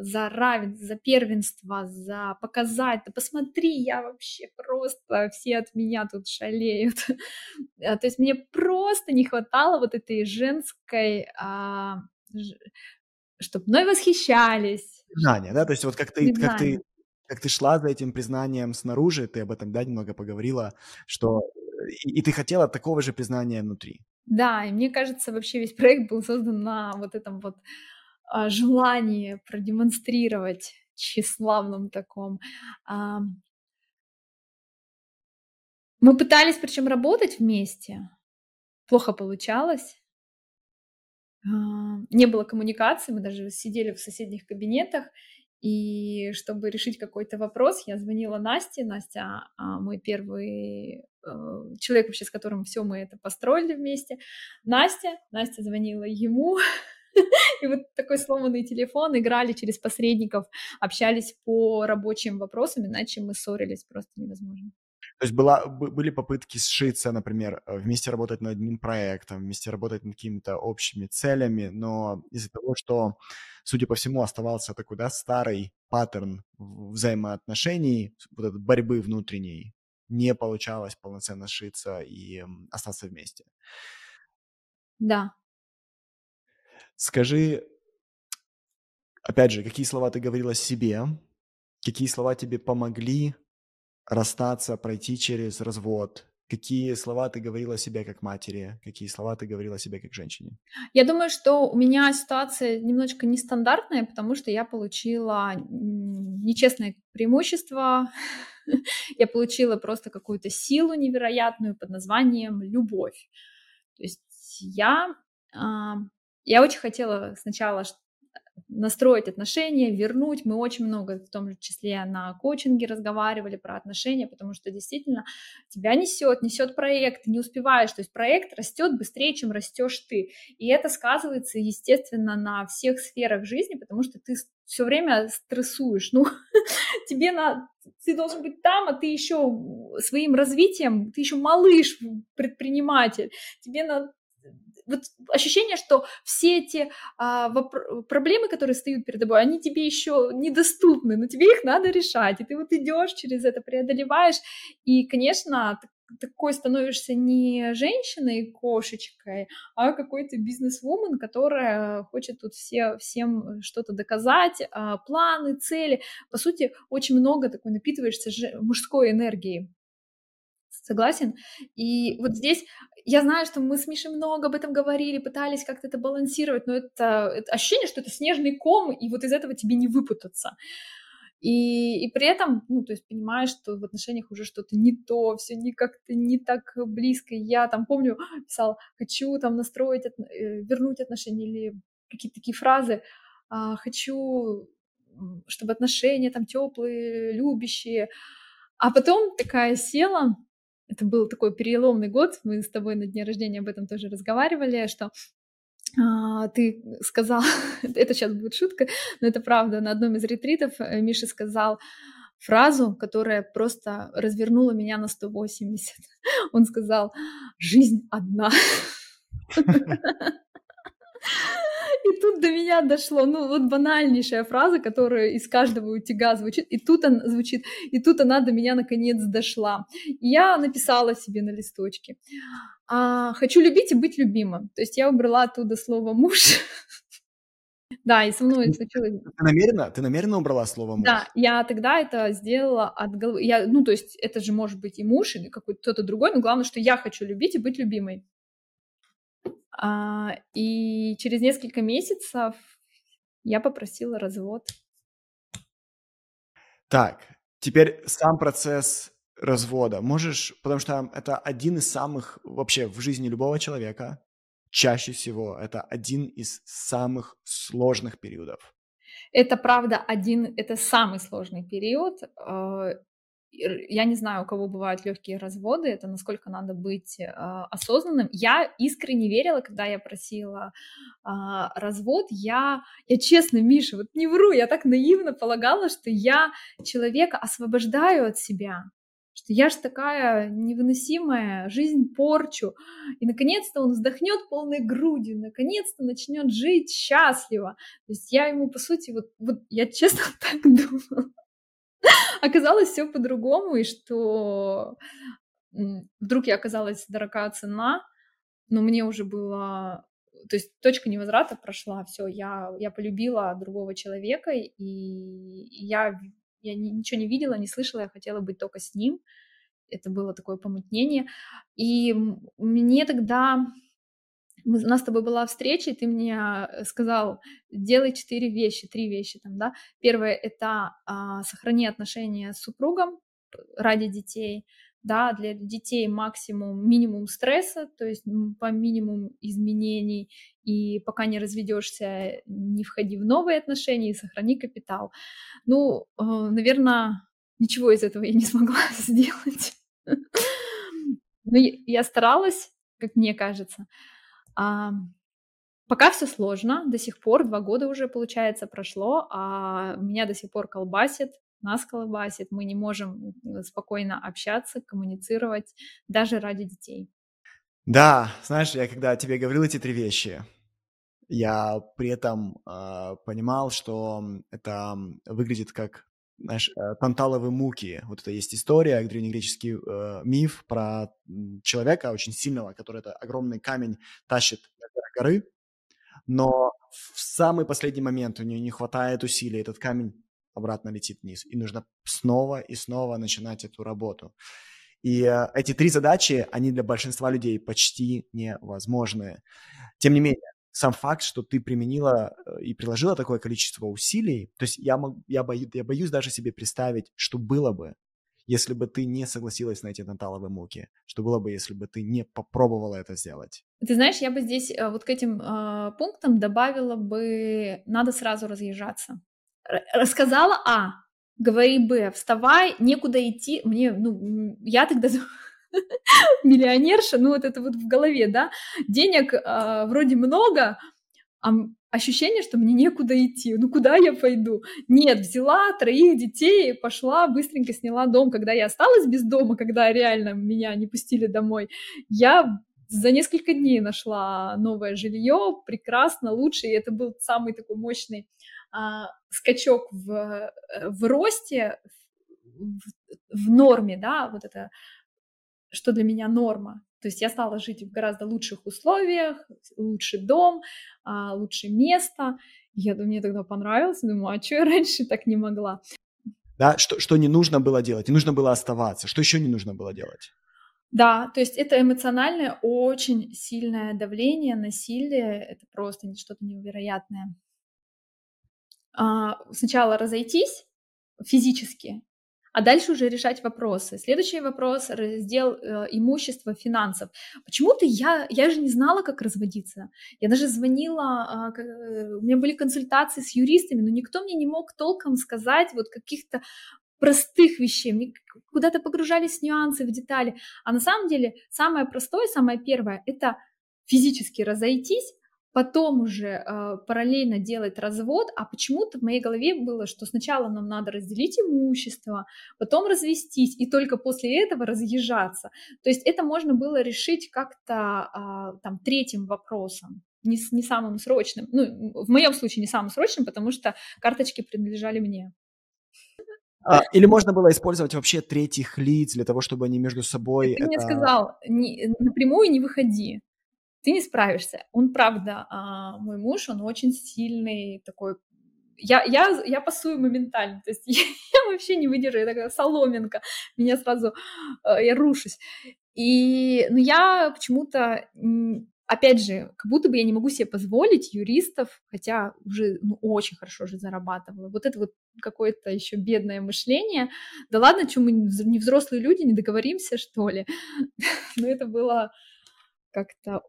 Speaker 2: за равенство, за первенство, за показать, да посмотри, я вообще просто, все от меня тут шалеют. А, [LAUGHS] то есть мне просто не хватало вот этой женской, а, чтобы мной восхищались.
Speaker 1: Признание, да, то есть вот как ты, как ты, как ты шла за этим признанием снаружи, ты об этом, да, немного поговорила, что и, и ты хотела такого же признания внутри.
Speaker 2: Да, и мне кажется, вообще весь проект был создан на вот этом вот а, желание продемонстрировать тщеславном таком. Мы пытались причем работать вместе, плохо получалось. А, не было коммуникации, мы даже сидели в соседних кабинетах, и чтобы решить какой-то вопрос, я звонила Насте. Настя а, мой первый человек вообще, с которым все мы это построили вместе. Настя, Настя звонила ему, [LAUGHS] [LAUGHS] И вот такой сломанный телефон, играли через посредников, общались по рабочим вопросам, иначе мы ссорились просто невозможно.
Speaker 1: То есть была, были попытки сшиться, например, э, вместе работать над одним проектом, вместе работать над какими-то общими целями, но из-за того, что, судя по всему, оставался такой, да, старый паттерн взаимоотношений, вот этой борьбы внутренней, не получалось полноценно сшиться и остаться вместе.
Speaker 2: Да,
Speaker 1: Скажи, опять же, какие слова ты говорила себе, какие слова тебе помогли расстаться, пройти через развод, Какие слова ты говорила себе как матери? Какие слова ты говорила себе как женщине?
Speaker 2: Я думаю, что у меня ситуация немножечко нестандартная, потому что я получила нечестное преимущество. [LAUGHS] я получила просто какую-то силу невероятную под названием любовь. То есть я, а, я очень хотела сначала настроить отношения, вернуть. Мы очень много, в том числе на коучинге разговаривали про отношения, потому что действительно тебя несет, несет проект, ты не успеваешь. То есть проект растет быстрее, чем растешь ты. И это сказывается, естественно, на всех сферах жизни, потому что ты все время стрессуешь. Ну, [LAUGHS] тебе на ты должен быть там, а ты еще своим развитием, ты еще малыш, предприниматель, тебе надо вот ощущение, что все эти а, проблемы, которые стоят перед тобой, они тебе еще недоступны, но тебе их надо решать, и ты вот идешь через это, преодолеваешь, и, конечно, такой становишься не женщиной, кошечкой, а какой-то бизнес-вумен, которая хочет тут все, всем что-то доказать, а, планы, цели. По сути, очень много такой напитываешься мужской энергией. Согласен? И вот здесь я знаю, что мы с Мишей много об этом говорили, пытались как-то это балансировать, но это, это ощущение, что это снежный ком, и вот из этого тебе не выпутаться. И, и при этом, ну, то есть понимаешь, что в отношениях уже что-то не то, все не как-то не так близко. Я там помню, [LAUGHS] писал, хочу там настроить, от, э, вернуть отношения или какие-то такие фразы, а, хочу, чтобы отношения там теплые, любящие. А потом такая села, это был такой переломный год, мы с тобой на дне рождения об этом тоже разговаривали, что а, ты сказал, [LAUGHS] это сейчас будет шутка, но это правда, на одном из ретритов э, Миша сказал фразу, которая просто развернула меня на 180. [LAUGHS] Он сказал, жизнь одна. [LAUGHS] И тут до меня дошло, ну вот банальнейшая фраза, которая из каждого утюга звучит, и тут она звучит, и тут она до меня наконец дошла. И я написала себе на листочке, а, хочу любить и быть любимым. То есть я убрала оттуда слово муж. [LAUGHS] Да, и со мной случилось...
Speaker 1: Ты намеренно, ты намеренно убрала слово муж?
Speaker 2: Да, я тогда это сделала от головы. Я, ну, то есть это же может быть и муж, или какой-то кто-то другой, но главное, что я хочу любить и быть любимой. А, и через несколько месяцев я попросила развод.
Speaker 1: Так, теперь сам процесс развода. Можешь, потому что это один из самых вообще в жизни любого человека, чаще всего это один из самых сложных периодов.
Speaker 2: Это правда один, это самый сложный период. Я не знаю, у кого бывают легкие разводы, это насколько надо быть э, осознанным. Я искренне верила, когда я просила э, развод, я, я честно, Миша, вот не вру, я так наивно полагала, что я человека освобождаю от себя, что я же такая невыносимая, жизнь порчу. И наконец-то он вздохнет полной грудью, наконец-то начнет жить счастливо. То есть я ему, по сути, вот, вот я честно [LAUGHS] так думала оказалось все по-другому, и что вдруг я оказалась дорога цена, но мне уже было... То есть точка невозврата прошла, все, я, я полюбила другого человека, и я, я ничего не видела, не слышала, я хотела быть только с ним. Это было такое помутнение. И мне тогда мы, у нас с тобой была встреча, и ты мне э, сказал, делай четыре вещи, три вещи там, да. Первое — это а, сохрани отношения с супругом ради детей, да, для детей максимум, минимум стресса, то есть по минимум изменений, и пока не разведешься, не входи в новые отношения и сохрани капитал. Ну, э, наверное, ничего из этого я не смогла [LAUGHS] сделать. Но я старалась, как мне кажется. А, пока все сложно, до сих пор, два года уже, получается, прошло, а меня до сих пор колбасит, нас колбасит, мы не можем спокойно общаться, коммуницировать, даже ради детей.
Speaker 1: Да, знаешь, я когда тебе говорил эти три вещи, я при этом э, понимал, что это выглядит как знаешь, э, танталовые муки. Вот это есть история, древнегреческий э, миф про человека очень сильного, который это огромный камень тащит на горы, но в самый последний момент у нее не хватает усилий, этот камень обратно летит вниз, и нужно снова и снова начинать эту работу. И э, эти три задачи, они для большинства людей почти невозможны. Тем не менее, сам факт, что ты применила э, и приложила такое количество усилий, то есть я, я, боюсь, я боюсь даже себе представить, что было бы, если бы ты не согласилась на эти наталовые муки? Что было бы, если бы ты не попробовала это сделать?
Speaker 2: Ты знаешь, я бы здесь э, вот к этим э, пунктам добавила бы, надо сразу разъезжаться. Рассказала А, говори Б, вставай, некуда идти. Мне, ну, я тогда [LAUGHS] миллионерша, ну вот это вот в голове, да, денег э, вроде много, а ощущение, что мне некуда идти. Ну, куда я пойду? Нет, взяла троих детей, пошла, быстренько сняла дом. Когда я осталась без дома, когда реально меня не пустили домой, я за несколько дней нашла новое жилье, прекрасно, лучше, и это был самый такой мощный а, скачок в, э, в росте, в, в норме, да, вот это, что для меня норма. То есть я стала жить в гораздо лучших условиях, лучший дом, а, лучшее место. Я думаю, мне тогда понравилось, думаю, а что я раньше так не могла?
Speaker 1: Да, что, что не нужно было делать, не нужно было оставаться, что еще не нужно было делать?
Speaker 2: Да, то есть это эмоциональное очень сильное давление, насилие, это просто что-то невероятное. А, сначала разойтись физически, а дальше уже решать вопросы. Следующий вопрос — раздел э, имущества, финансов. Почему-то я, я же не знала, как разводиться. Я даже звонила, э, у меня были консультации с юристами, но никто мне не мог толком сказать вот каких-то простых вещей, мне куда-то погружались нюансы в детали. А на самом деле самое простое, самое первое — это физически разойтись, потом уже э, параллельно делать развод, а почему-то в моей голове было, что сначала нам надо разделить имущество, потом развестись, и только после этого разъезжаться. То есть это можно было решить как-то э, там третьим вопросом, не, не самым срочным. Ну, в моем случае не самым срочным, потому что карточки принадлежали мне.
Speaker 1: А, или можно было использовать вообще третьих лиц для того, чтобы они между собой...
Speaker 2: Ты это... мне сказал, не, напрямую не выходи ты не справишься. Он, правда, а, мой муж, он очень сильный такой я, я, я пасую моментально, то есть [LAUGHS] я, я вообще не выдержу, я такая соломинка, меня сразу, э, я рушусь. И, ну, я почему-то, опять же, как будто бы я не могу себе позволить юристов, хотя уже, ну, очень хорошо же зарабатывала. Вот это вот какое-то еще бедное мышление. Да ладно, что мы не взрослые люди, не договоримся, что ли? [LAUGHS] Но это было как-то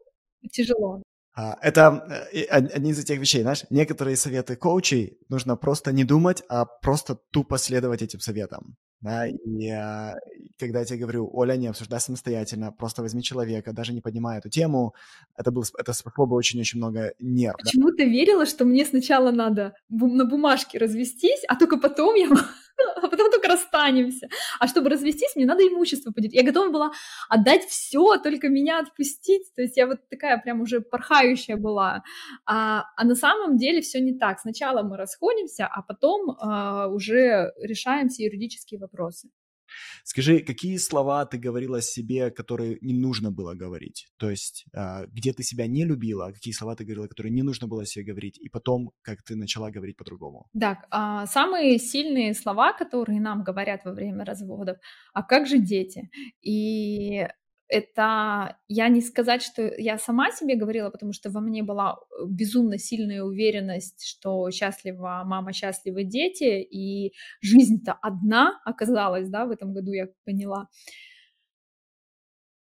Speaker 2: тяжело.
Speaker 1: А, это э, одни из этих вещей, знаешь, некоторые советы коучей нужно просто не думать, а просто тупо следовать этим советам. Да, и а, когда я тебе говорю, Оля, не обсуждай самостоятельно, просто возьми человека, даже не поднимая эту тему, это, был, это спасло бы очень-очень много нерв.
Speaker 2: Почему да? ты верила, что мне сначала надо на бумажке развестись, а только потом я [LAUGHS] [LAUGHS] а потом только расстанемся. А чтобы развестись, мне надо имущество поделить. Я готова была отдать все, только меня отпустить. То есть я вот такая прям уже порхающая была. А, а на самом деле все не так. Сначала мы расходимся, а потом а, уже решаем все юридические вопросы.
Speaker 1: Скажи, какие слова ты говорила себе, которые не нужно было говорить? То есть, а, где ты себя не любила, а какие слова ты говорила, которые не нужно было себе говорить, и потом, как ты начала говорить по-другому?
Speaker 2: Да, а, самые сильные слова, которые нам говорят во время разводов, а как же дети? И это я не сказать, что я сама себе говорила, потому что во мне была э, безумно сильная уверенность, что счастлива мама, счастливы дети, и жизнь-то одна оказалась, да, в этом году я поняла.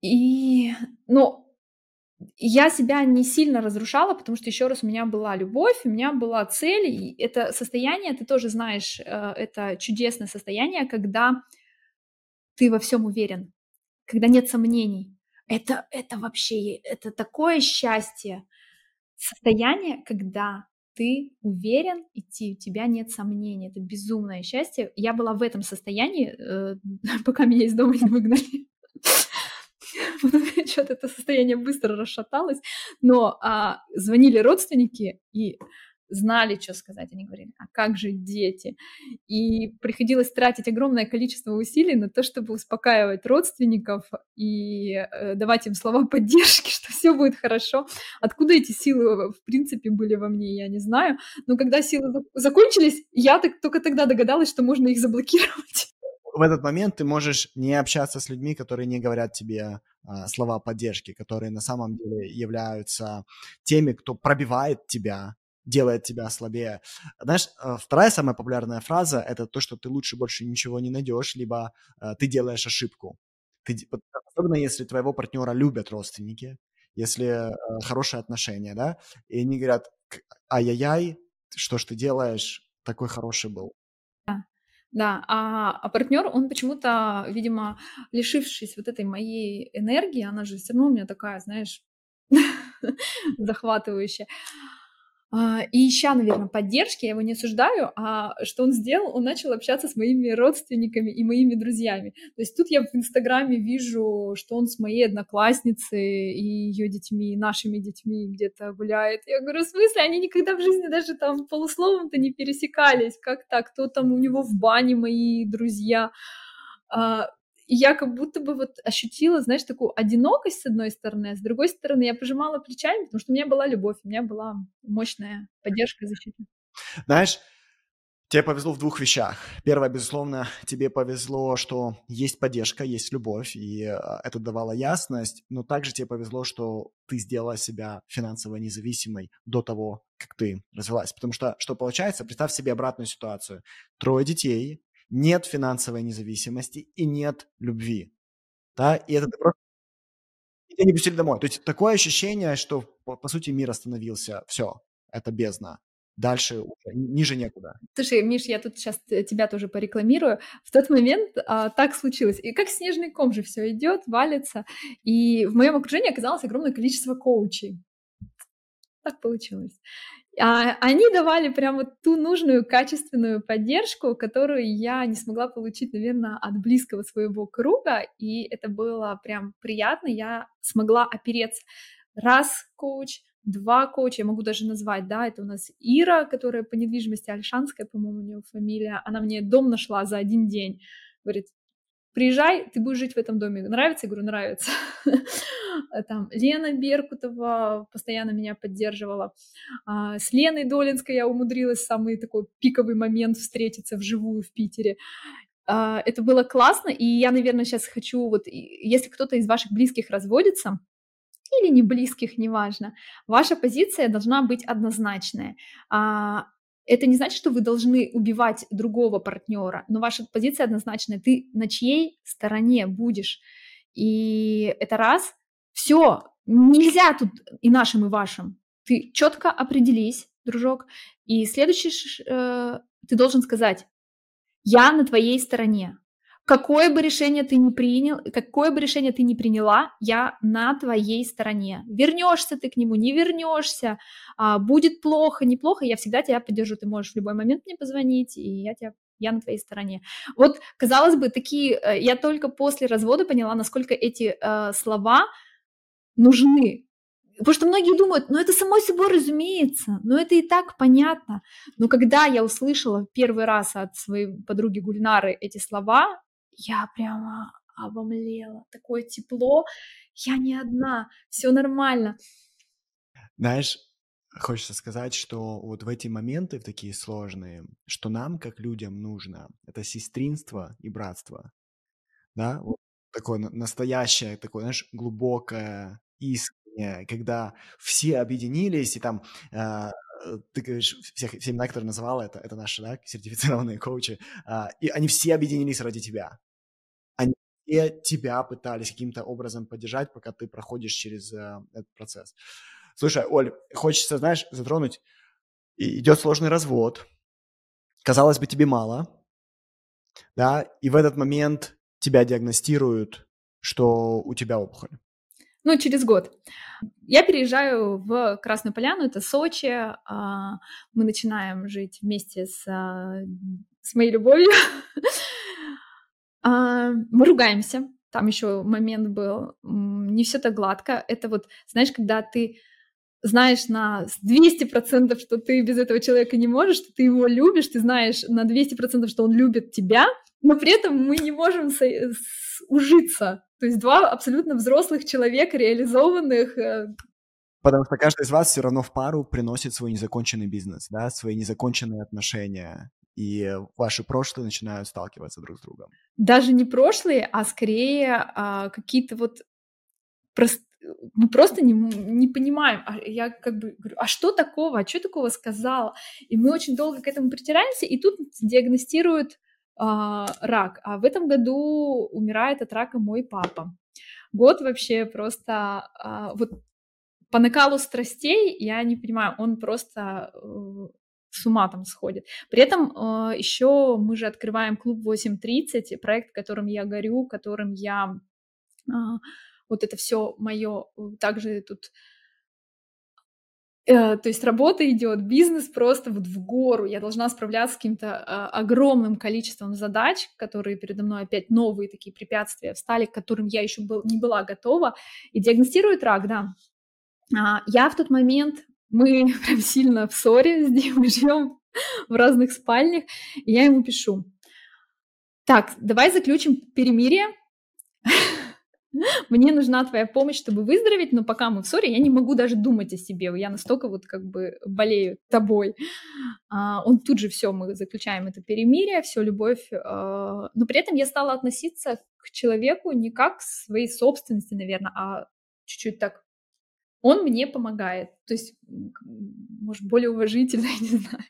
Speaker 2: И, но я себя не сильно разрушала, потому что еще раз у меня была любовь, у меня была цель, и это состояние, ты тоже знаешь, э, это чудесное состояние, когда ты во всем уверен, когда нет сомнений. Это, это вообще, это такое счастье, состояние, когда ты уверен идти, у тебя нет сомнений, это безумное счастье. Я была в этом состоянии, э, [LAUGHS] пока меня из дома не выгнали. [LAUGHS] Что-то это состояние быстро расшаталось, но а, звонили родственники и знали, что сказать. Они говорили, а как же дети? И приходилось тратить огромное количество усилий на то, чтобы успокаивать родственников и э, давать им слова поддержки, [LAUGHS] что все будет хорошо. Откуда эти силы, в принципе, были во мне, я не знаю. Но когда силы закончились, я так, только тогда догадалась, что можно их заблокировать. [LAUGHS]
Speaker 1: в этот момент ты можешь не общаться с людьми, которые не говорят тебе а, слова поддержки, которые на самом деле являются теми, кто пробивает тебя, делает тебя слабее. Знаешь, а, вторая самая популярная фраза – это то, что ты лучше больше ничего не найдешь, либо а, ты делаешь ошибку. Ты, особенно если твоего партнера любят родственники, если э, хорошие отношения, да, и они говорят, ай-яй-яй, что ж ты делаешь, такой хороший был.
Speaker 2: Да. А, а партнер, он почему-то, видимо, лишившись вот этой моей энергии, она же все равно у меня такая, знаешь, [LAUGHS] захватывающая, и ища, наверное, поддержки, я его не осуждаю, а что он сделал? Он начал общаться с моими родственниками и моими друзьями. То есть тут я в Инстаграме вижу, что он с моей одноклассницей и ее детьми, и нашими детьми где-то гуляет. Я говорю, в смысле? Они никогда в жизни даже там полусловом-то не пересекались. Как так? Кто там у него в бане мои друзья? И я как будто бы вот ощутила, знаешь, такую одинокость с одной стороны, а с другой стороны я пожимала плечами, потому что у меня была любовь, у меня была мощная поддержка защита.
Speaker 1: Знаешь, Тебе повезло в двух вещах. Первое, безусловно, тебе повезло, что есть поддержка, есть любовь, и а, это давало ясность, но также тебе повезло, что ты сделала себя финансово независимой до того, как ты развелась. Потому что, что получается, представь себе обратную ситуацию. Трое детей, нет финансовой независимости и нет любви. Да, и это просто... И не пустили домой. То есть такое ощущение, что, по, по сути, мир остановился. Все, это бездна. Дальше уже ниже некуда.
Speaker 2: Слушай, Миш, я тут сейчас тебя тоже порекламирую. В тот момент а, так случилось. И как снежный ком же все идет, валится. И в моем окружении оказалось огромное количество коучей. Так получилось. А, они давали прям вот ту нужную качественную поддержку, которую я не смогла получить, наверное, от близкого своего круга, и это было прям приятно, я смогла опереться. Раз коуч, два коуча, я могу даже назвать, да, это у нас Ира, которая по недвижимости Альшанская, по-моему, у нее фамилия, она мне дом нашла за один день, говорит, приезжай, ты будешь жить в этом доме. Нравится? Я говорю, нравится. [LAUGHS] Там Лена Беркутова постоянно меня поддерживала. А, с Леной Долинской я умудрилась самый такой пиковый момент встретиться вживую в Питере. А, это было классно, и я, наверное, сейчас хочу, вот если кто-то из ваших близких разводится, или не близких, неважно, ваша позиция должна быть однозначная. А, это не значит, что вы должны убивать другого партнера, но ваша позиция однозначная. Ты на чьей стороне будешь? И это раз. Все, нельзя тут и нашим, и вашим. Ты четко определись, дружок. И следующий, э, ты должен сказать, я на твоей стороне. Какое бы решение ты ни принял, какое бы решение ты ни приняла, я на твоей стороне. Вернешься ты к нему, не вернешься, а, будет плохо, неплохо, я всегда тебя поддержу. Ты можешь в любой момент мне позвонить, и я тебя я на твоей стороне. Вот, казалось бы, такие, э, я только после развода поняла, насколько эти э, слова нужны. Потому что многие думают, ну это само собой разумеется, ну это и так понятно. Но когда я услышала первый раз от своей подруги Гульнары эти слова, я прямо обомлела. Такое тепло, я не одна, все нормально.
Speaker 1: Знаешь, хочется сказать, что вот в эти моменты, в такие сложные, что нам, как людям, нужно, это сестринство и братство. Да, вот такое настоящее, такое, знаешь, глубокое, искреннее, когда все объединились, и там э, ты говоришь, всех, все имена, которые называла, это, это наши, да, сертифицированные [LAUGHS] коучи, э, и они все объединились ради тебя все тебя пытались каким-то образом поддержать, пока ты проходишь через э, этот процесс. Слушай, Оль, хочется, знаешь, затронуть, идет сложный развод, казалось бы, тебе мало, да, и в этот момент тебя диагностируют, что у тебя опухоль.
Speaker 2: Ну, через год. Я переезжаю в Красную Поляну, это Сочи. А, мы начинаем жить вместе с, а, с моей любовью. [LAUGHS] А, мы ругаемся. Там еще момент был. Не все так гладко. Это вот, знаешь, когда ты знаешь на 200%, что ты без этого человека не можешь, что ты его любишь, ты знаешь на 200%, что он любит тебя, но при этом мы не можем со- ужиться. То есть два абсолютно взрослых человека, реализованных. Э,
Speaker 1: Потому что каждый из вас все равно в пару приносит свой незаконченный бизнес, да, свои незаконченные отношения, и ваши прошлые начинают сталкиваться друг с другом?
Speaker 2: Даже не прошлые, а скорее а, какие-то вот прост... мы просто не, не понимаем. А я как бы говорю, а что такого, а что такого сказала? И мы очень долго к этому притираемся, и тут диагностируют а, рак. А в этом году умирает от рака мой папа. Год вообще просто а, вот по накалу страстей я не понимаю, он просто э, с ума там сходит. При этом э, еще мы же открываем клуб 8.30, проект, которым я горю, которым я э, вот это все мое также тут э, то есть работа идет, бизнес просто вот в гору. Я должна справляться с каким-то э, огромным количеством задач, которые передо мной опять новые такие препятствия встали, к которым я еще был, не была готова. И диагностирует рак, да. А, я в тот момент мы [LAUGHS] прям сильно в ссоре с Димой, [LAUGHS] живем в разных спальнях, и я ему пишу, так, давай заключим перемирие, [LAUGHS] мне нужна твоя помощь, чтобы выздороветь, но пока мы в ссоре, я не могу даже думать о себе, я настолько вот как бы болею тобой. А, он тут же все, мы заключаем это перемирие, все любовь, а, но при этом я стала относиться к человеку не как к своей собственности, наверное, а чуть-чуть так он мне помогает. То есть, может, более уважительно, [LAUGHS] я не знаю.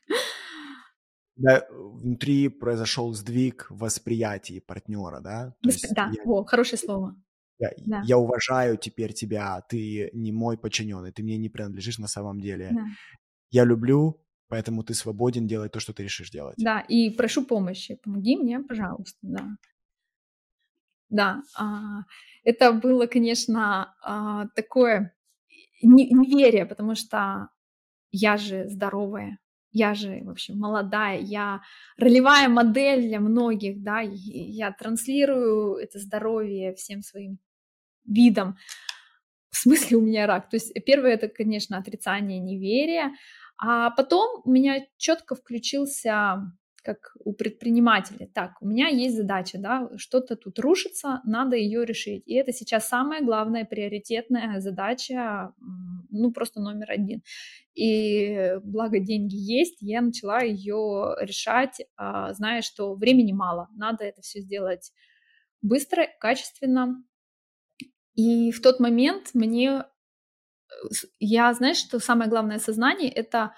Speaker 1: Да, внутри произошел сдвиг в восприятии партнера, да?
Speaker 2: То Восп... Да, я... О, хорошее слово.
Speaker 1: Я, да. я уважаю теперь тебя, ты не мой подчиненный, ты мне не принадлежишь на самом деле. Да. Я люблю, поэтому ты свободен делать то, что ты решишь делать.
Speaker 2: Да, и прошу помощи, помоги мне, пожалуйста, да. Да, а, это было, конечно, а, такое неверие, потому что я же здоровая, я же, в общем, молодая, я ролевая модель для многих, да, я транслирую это здоровье всем своим видом. В смысле у меня рак? То есть первое это, конечно, отрицание неверия, а потом у меня четко включился как у предпринимателя. Так, у меня есть задача, да, что-то тут рушится, надо ее решить. И это сейчас самая главная приоритетная задача, ну, просто номер один. И благо деньги есть, я начала ее решать, а, зная, что времени мало, надо это все сделать быстро, качественно. И в тот момент мне, э, я, знаешь, что самое главное сознание — это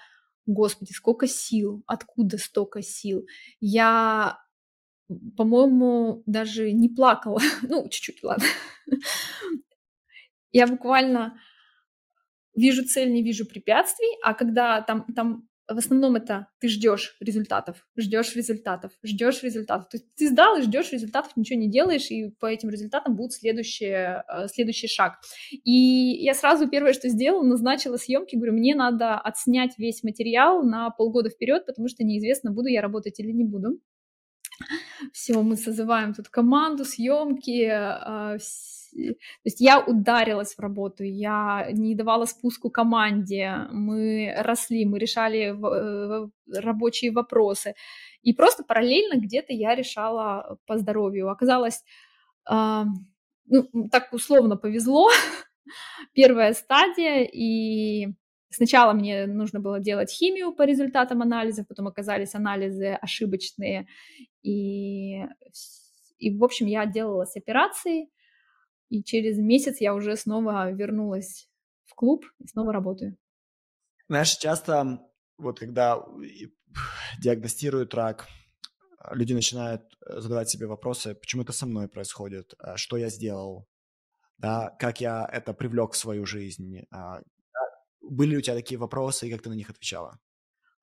Speaker 2: Господи, сколько сил, откуда столько сил. Я, по-моему, даже не плакала. [LAUGHS] ну, чуть-чуть, ладно. Я буквально вижу цель, не вижу препятствий, а когда там, там в основном это ты ждешь результатов, ждешь результатов, ждешь результатов. То есть ты сдал и ждешь результатов, ничего не делаешь, и по этим результатам будет следующий, э, следующий шаг. И я сразу первое, что сделала, назначила съемки, говорю, мне надо отснять весь материал на полгода вперед, потому что неизвестно, буду я работать или не буду. Все, мы созываем тут команду, съемки, э, то есть я ударилась в работу, я не давала спуску команде, мы росли, мы решали э, рабочие вопросы. И просто параллельно где-то я решала по здоровью. Оказалось, ну, так условно повезло, [LAUGHS] первая стадия, и сначала мне нужно было делать химию по результатам анализов, потом оказались анализы ошибочные, и, и в общем, я отделалась операцией, и через месяц я уже снова вернулась в клуб и снова работаю.
Speaker 1: Знаешь, часто вот когда [SIGHS] диагностируют рак, люди начинают э, задавать себе вопросы, почему это со мной происходит, а что я сделал, да, как я это привлек в свою жизнь. Были у тебя такие вопросы, и как ты на них отвечала?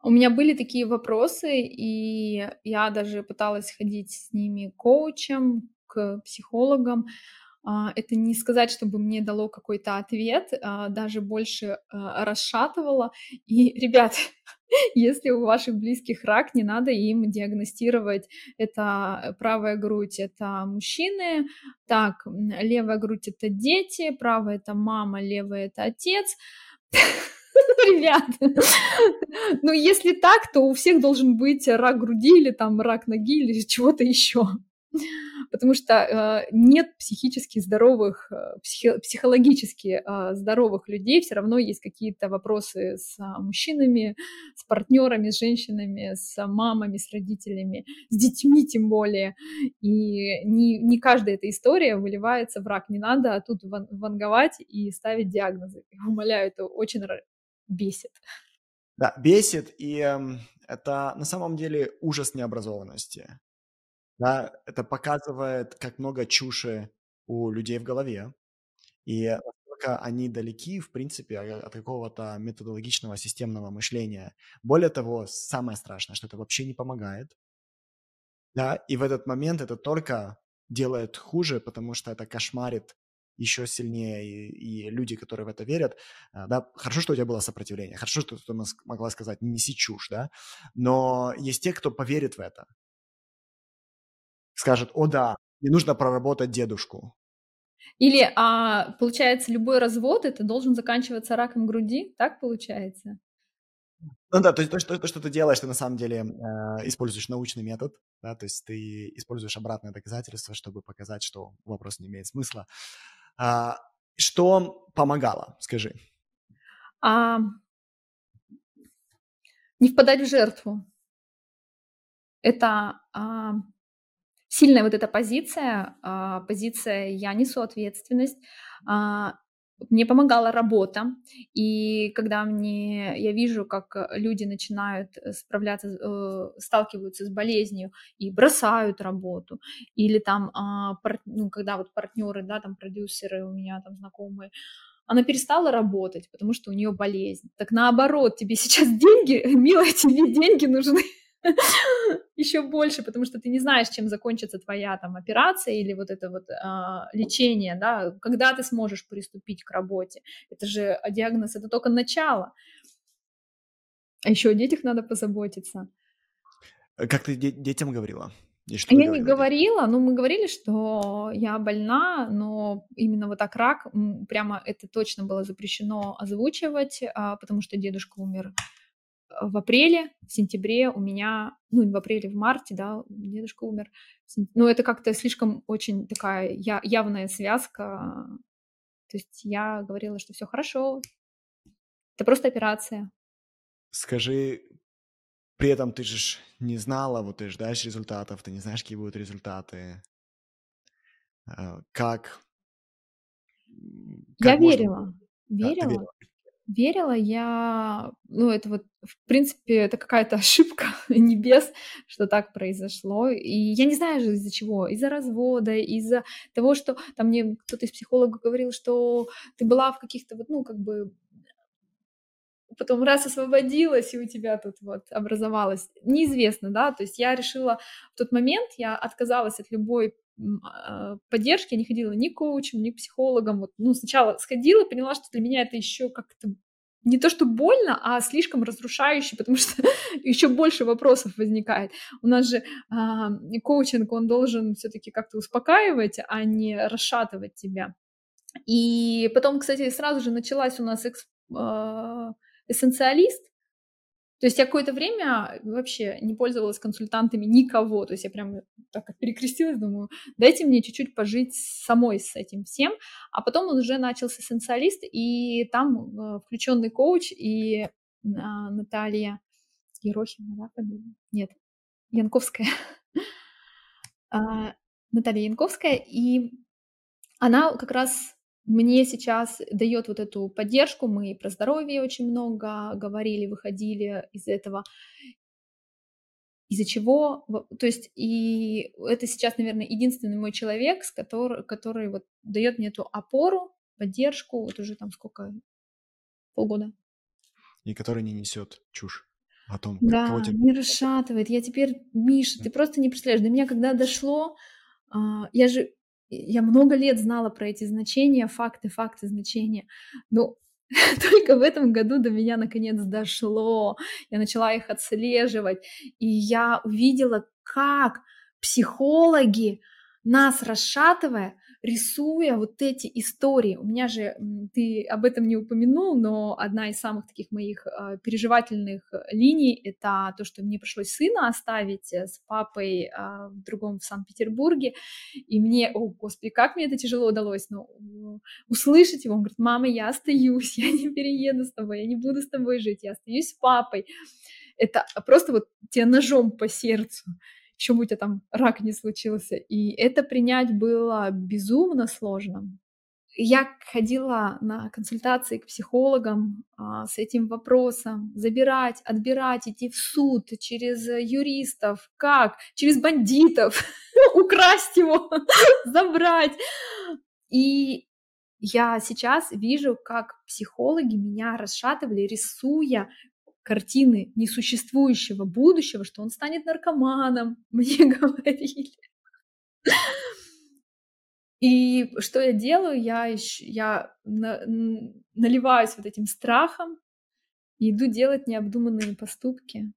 Speaker 2: У меня были такие вопросы, и я даже пыталась ходить с ними коучем, к психологам, а, это не сказать, чтобы мне дало какой-то ответ, а, даже больше а, расшатывало. И, ребят, [LAUGHS] если у ваших близких рак, не надо им диагностировать. Это правая грудь — это мужчины, так, левая грудь — это дети, правая — это мама, левая — это отец. Ребят, ну если так, то у всех должен быть рак груди или там рак ноги или чего-то еще. [LAUGHS] потому что э, нет психически здоровых, э, психи, психологически э, здоровых людей, все равно есть какие-то вопросы с э, мужчинами, с партнерами, с женщинами, с мамами, с родителями, с детьми тем более, и не, не каждая эта история выливается в рак, не надо тут ванговать и ставить диагнозы, умоляю, это очень бесит.
Speaker 1: Да, бесит, и э, это на самом деле ужас необразованности. Да, это показывает, как много чуши у людей в голове, и насколько они далеки, в принципе, от какого-то методологичного системного мышления. Более того, самое страшное, что это вообще не помогает. Да, и в этот момент это только делает хуже, потому что это кошмарит еще сильнее, и, и люди, которые в это верят, а, да, хорошо, что у тебя было сопротивление, хорошо, что ты могла сказать, не неси чушь, да, но есть те, кто поверит в это, скажет, о да, не нужно проработать дедушку.
Speaker 2: Или, а, получается, любой развод, это должен заканчиваться раком груди, так получается?
Speaker 1: Ну да, то есть то, что, то, что ты делаешь, ты на самом деле э, используешь научный метод, да, то есть ты используешь обратное доказательство, чтобы показать, что вопрос не имеет смысла. А, что помогало, скажи? А,
Speaker 2: не впадать в жертву. Это а, сильная вот эта позиция, а, позиция «я несу ответственность», а, мне помогала работа, и когда мне я вижу, как люди начинают э, справляться, э, сталкиваются с болезнью и бросают работу, или там, а, пар, ну, когда вот партнеры, да, там продюсеры у меня там знакомые, она перестала работать, потому что у нее болезнь. Так наоборот, тебе [LAUGHS] сейчас деньги, милая, тебе деньги нужны. [LAUGHS] еще больше, потому что ты не знаешь, чем закончится твоя там операция или вот это вот а, лечение, да, когда ты сможешь приступить к работе. Это же а, диагноз, это только начало. А еще о детях надо позаботиться.
Speaker 1: Э, как ты де- детям говорила?
Speaker 2: И что я не говорила, ну мы говорили, что я больна, но именно вот так рак, прямо это точно было запрещено озвучивать, а, потому что дедушка умер в апреле, в сентябре у меня, ну, в апреле, в марте, да, дедушка умер. Но это как-то слишком очень такая я, явная связка. То есть я говорила, что все хорошо, это просто операция.
Speaker 1: Скажи, при этом ты же не знала, вот ты ждаешь результатов, ты не знаешь, какие будут результаты. Э, как?
Speaker 2: как я можно... Верила. Да, верила верила я, ну, это вот, в принципе, это какая-то [LAUGHS] ошибка небес, что так произошло. И я не знаю же из-за чего. Из-за развода, из-за того, что там мне кто-то из психологов говорил, что ты была в каких-то вот, ну, как бы потом раз освободилась, и у тебя тут вот образовалось. Неизвестно, да, то есть я решила в тот момент, я отказалась от любой поддержки, я не ходила ни к коучам, ни к психологам. Вот, ну, сначала сходила, поняла, что для меня это еще как-то не то, что больно, а слишком разрушающе, потому что [LAUGHS] еще больше вопросов возникает. У нас же а, коучинг, он должен все-таки как-то успокаивать, а не расшатывать тебя. И потом, кстати, сразу же началась у нас эксп, а, эссенциалист, то есть я какое-то время вообще не пользовалась консультантами никого. То есть я прям так как перекрестилась, думаю, дайте мне чуть-чуть пожить самой с этим всем. А потом он уже начался эссенциалист, и там э, включенный коуч и э, Наталья Ерохина, да, фамилия? Нет, Янковская. [LAUGHS] а, Наталья Янковская, и она как раз мне сейчас дает вот эту поддержку. Мы про здоровье очень много говорили, выходили из этого. Из-за чего, то есть, и это сейчас, наверное, единственный мой человек, с который, который вот дает мне эту опору, поддержку, вот уже там сколько, полгода.
Speaker 1: И который не несет чушь о том,
Speaker 2: да, кого тебе... не расшатывает. Я теперь, Миша, ты просто не представляешь, до меня когда дошло, а, я же я много лет знала про эти значения, факты, факты, значения. Но [LAUGHS] только в этом году до меня наконец дошло. Я начала их отслеживать. И я увидела, как психологи, нас расшатывая, рисуя вот эти истории, у меня же, ты об этом не упомянул, но одна из самых таких моих э, переживательных линий — это то, что мне пришлось сына оставить э, с папой э, в другом в Санкт-Петербурге, и мне, о, господи, как мне это тяжело удалось, но услышать его, он говорит, мама, я остаюсь, [LAUGHS] я не перееду с тобой, я не буду с тобой жить, я остаюсь с папой. Это просто вот тебе ножом по сердцу еще бы у тебя там рак не случился. И это принять было безумно сложно. Я ходила на консультации к психологам а, с этим вопросом. Забирать, отбирать, идти в суд через юристов. Как? Через бандитов. [LAUGHS] Украсть его, [LAUGHS] забрать. И я сейчас вижу, как психологи меня расшатывали, рисуя картины несуществующего будущего, что он станет наркоманом, [LAUGHS] мне говорили. И что я делаю? Я, я на, наливаюсь вот этим страхом и иду делать необдуманные поступки.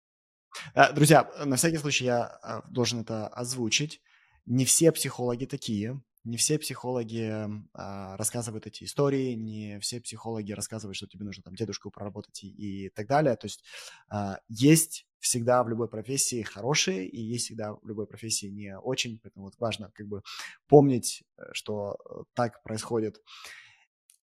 Speaker 1: Э, друзья, на всякий случай я э, должен это озвучить. Не все психологи такие не все психологи а, рассказывают эти истории, не все психологи рассказывают, что тебе нужно там дедушку проработать и, и так далее. То есть а, есть всегда в любой профессии хорошие, и есть всегда в любой профессии не очень, поэтому вот важно как бы помнить, э, что э, так происходит.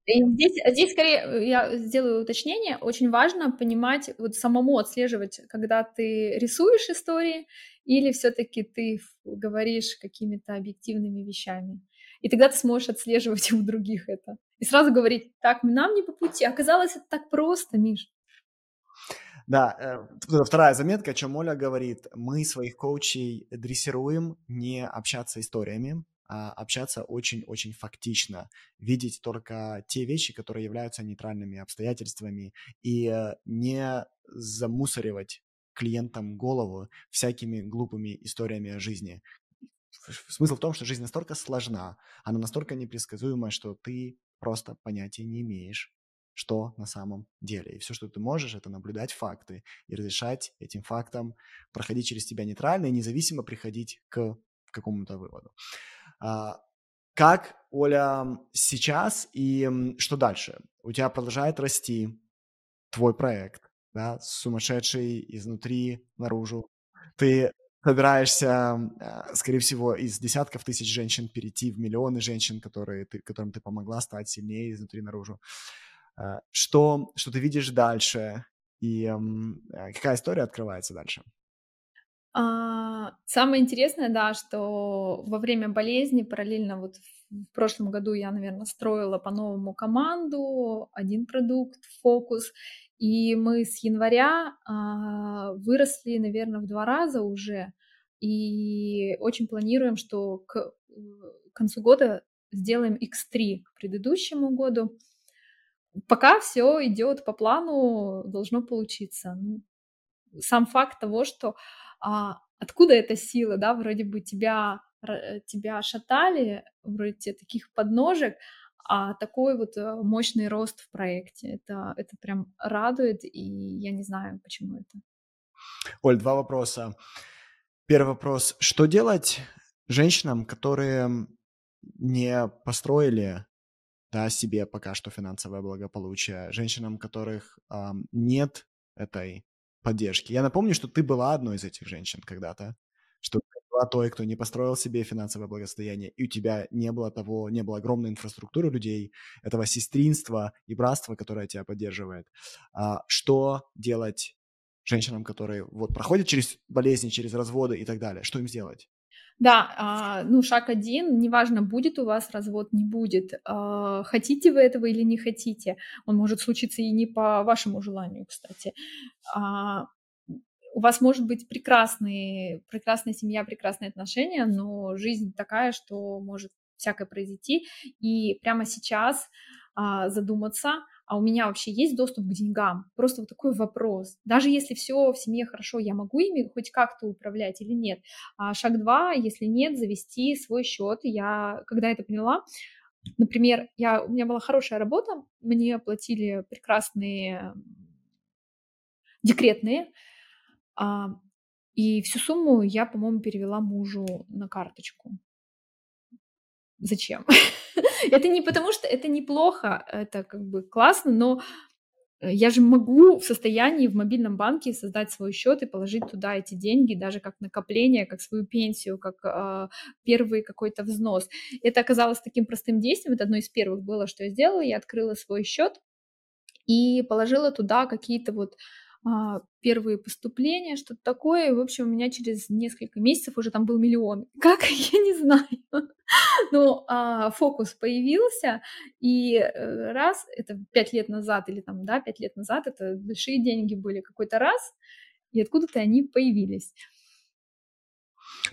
Speaker 2: Здесь, здесь скорее э, я сделаю уточнение. Очень важно понимать, вот самому отслеживать, когда ты рисуешь истории, или все-таки ты говоришь какими-то объективными вещами. И тогда ты сможешь отслеживать [LAUGHS] у других это. И сразу говорить, так, нам не по пути. Оказалось, это так просто, Миш.
Speaker 1: Да, э, вторая заметка, о чем Оля говорит. Мы своих коучей дрессируем не общаться историями, а общаться очень-очень фактично, видеть только те вещи, которые являются нейтральными обстоятельствами, и э, не замусоривать клиентам голову всякими глупыми историями о жизни. Смысл в том, что жизнь настолько сложна, она настолько непредсказуема, что ты просто понятия не имеешь, что на самом деле. И все, что ты можешь, это наблюдать факты и разрешать этим фактам проходить через тебя нейтрально и независимо приходить к какому-то выводу. А, как, Оля, сейчас и что дальше? У тебя продолжает расти твой проект, да, сумасшедший изнутри наружу. Ты собираешься, а, скорее всего, из десятков тысяч женщин перейти в миллионы женщин, которые ты, которым ты помогла стать сильнее изнутри наружу. А, что, что ты видишь дальше и какая история открывается дальше?
Speaker 2: А, самое интересное, да, что во время болезни параллельно вот в прошлом году я, наверное, строила по-новому команду, один продукт, фокус, и мы с января а, выросли, наверное, в два раза уже, и очень планируем, что к э, концу года сделаем X3 к предыдущему году. Пока все идет по плану, должно получиться. Ну, сам факт того, что а, откуда эта сила, да, вроде бы тебя, э, тебя шатали, вроде тебе таких подножек, а такой вот э, мощный рост в проекте. Это, это прям радует, и я не знаю, почему это.
Speaker 1: Оль, два вопроса. Первый вопрос. Что делать женщинам, которые не построили да, себе пока что финансовое благополучие, женщинам, которых эм, нет этой поддержки. Я напомню, что ты была одной из этих женщин когда-то, была той, кто не построил себе финансовое благосостояние, и у тебя не было того, не было огромной инфраструктуры людей, этого сестринства и братства, которое тебя поддерживает. А, что делать женщинам, которые вот проходят через болезни, через разводы и так далее? Что им сделать?
Speaker 2: Да, а, ну шаг один, неважно, будет у вас развод, не будет, а, хотите вы этого или не хотите, он может случиться и не по вашему желанию, кстати. А, у вас может быть прекрасный, прекрасная семья, прекрасные отношения, но жизнь такая, что может всякое произойти, и прямо сейчас задуматься, а у меня вообще есть доступ к деньгам? Просто вот такой вопрос. Даже если все в семье хорошо, я могу ими хоть как-то управлять или нет? А шаг два, если нет, завести свой счет. Я, когда это поняла, например, я, у меня была хорошая работа, мне платили прекрасные декретные, а, и всю сумму я, по-моему, перевела мужу на карточку. зачем? [LAUGHS] это не потому, что это неплохо, это как бы классно, но Э, я же могу в состоянии в мобильном банке создать свой счет и положить туда эти деньги, даже как накопление, как свою пенсию, как э, первый какой-то взнос. Это оказалось таким простым действием. Это одно из первых было, что я сделала. Я открыла свой счет и положила туда какие-то вот а, первые поступления, что-то такое. И, в общем, у меня через несколько месяцев уже там был миллион. [LAUGHS] Как? Я не знаю. [LAUGHS] Но а, фокус появился, и э, раз, это пять лет назад, или там, да, пять лет назад, это большие деньги были какой-то раз, и откуда-то они появились.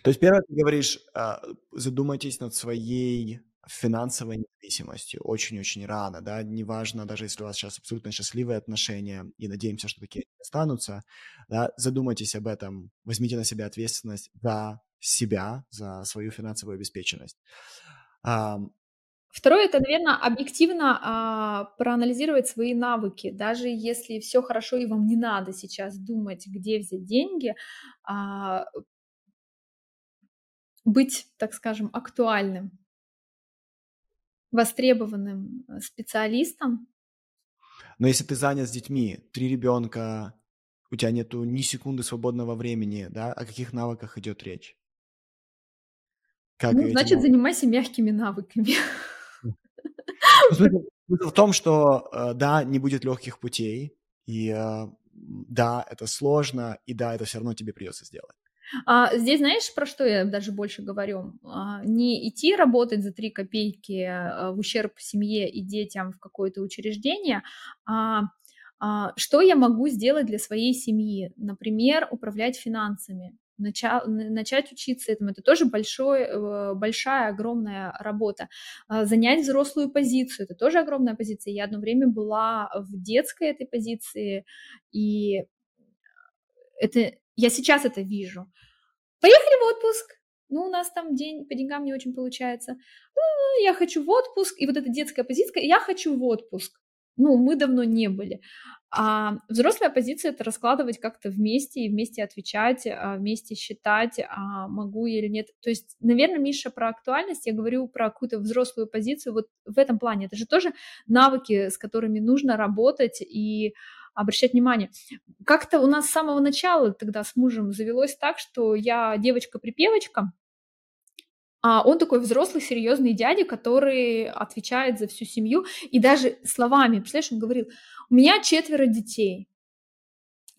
Speaker 1: То есть, первое, ты говоришь, а, задумайтесь над своей финансовой независимостью очень-очень рано, да, неважно, даже если у вас сейчас абсолютно счастливые отношения, и надеемся, что такие останутся, да, задумайтесь об этом, возьмите на себя ответственность за себя, за свою финансовую обеспеченность.
Speaker 2: Второе, это, наверное, объективно а, проанализировать свои навыки. Даже если все хорошо и вам не надо сейчас думать, где взять деньги, а, быть, так скажем, актуальным востребованным э, специалистом.
Speaker 1: Но если ты занят с детьми, три ребенка, у тебя нету ни секунды свободного времени, да, о каких навыках идет речь?
Speaker 2: Как ну, значит, навык... занимайся мягкими навыками. [LAUGHS]
Speaker 1: Смысл в том, что э, да, не будет легких путей, и э, да, это сложно, и да, это все равно тебе придется сделать.
Speaker 2: А, здесь знаешь, про что я даже больше говорю? А, не идти работать за три копейки а, в ущерб семье и детям в какое-то учреждение, а, а что я могу сделать для своей семьи? Например, управлять финансами. Начать, начать учиться этому, это тоже большой, э, большая, огромная работа. А, занять взрослую позицию, это тоже огромная позиция. Я одно время была в детской этой позиции, и это я сейчас это вижу. Поехали в отпуск. Ну, у нас там день по деньгам не очень получается. Ну, я хочу в отпуск. И вот эта детская позиция, я хочу в отпуск. Ну, мы давно не были. А взрослая позиция — это раскладывать как-то вместе и вместе отвечать, а, вместе считать, а могу я или нет. То есть, наверное, Миша, про актуальность я говорю про какую-то взрослую позицию вот в этом плане. Это же тоже навыки, с которыми нужно работать и обращать внимание. Как-то у нас с самого начала тогда с мужем завелось так, что я девочка-припевочка, а он такой взрослый, серьезный дядя, который отвечает за всю семью. И даже словами, представляешь, он говорил, у меня четверо детей.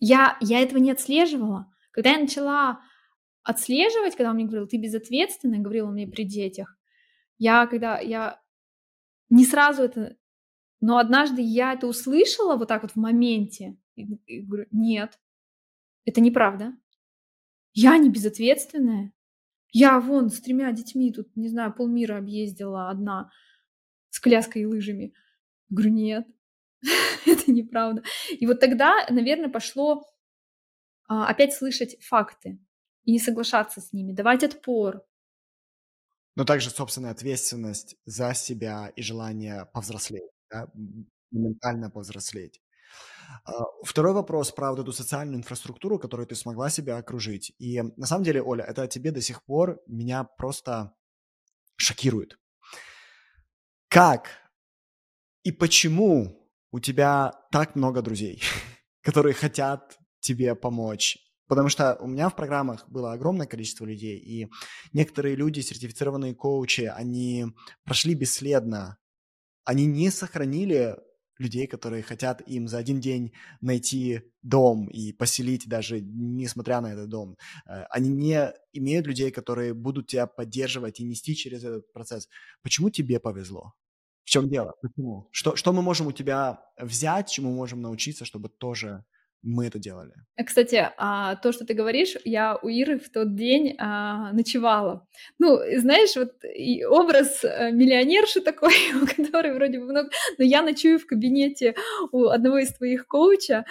Speaker 2: Я, я этого не отслеживала. Когда я начала отслеживать, когда он мне говорил, ты безответственный, говорил он мне при детях, я когда я не сразу это но однажды я это услышала вот так вот в моменте, и, и говорю, нет, это неправда. Я не безответственная. Я вон с тремя детьми тут, не знаю, полмира объездила одна с коляской и лыжами. Говорю, нет, [LAUGHS] это неправда. И вот тогда, наверное, пошло а, опять слышать факты и не соглашаться с ними, давать отпор.
Speaker 1: Но также собственная ответственность за себя и желание повзрослеть да, ментально повзрослеть. А, второй вопрос про вот эту социальную инфраструктуру, которую ты смогла себя окружить. И на самом деле, Оля, это тебе до сих пор меня просто шокирует. Как и почему у тебя так много друзей, [LAUGHS] которые хотят тебе помочь? Потому что у меня в программах было огромное количество людей, и некоторые люди, сертифицированные коучи, они прошли бесследно они не сохранили людей, которые хотят им за один день найти дом и поселить даже несмотря на этот дом. Э, они не имеют людей, которые будут тебя поддерживать и нести через этот процесс. Почему тебе повезло? В чем дело? Почему? Что, что мы можем у тебя взять, чему мы можем научиться, чтобы тоже мы это делали.
Speaker 2: Э, кстати, а, то, что ты говоришь, я у Иры в тот день а, ночевала. Ну, знаешь, вот образ э, миллионерши такой, [LAUGHS] у которой вроде бы много... Но я ночую в кабинете у одного из твоих коуча,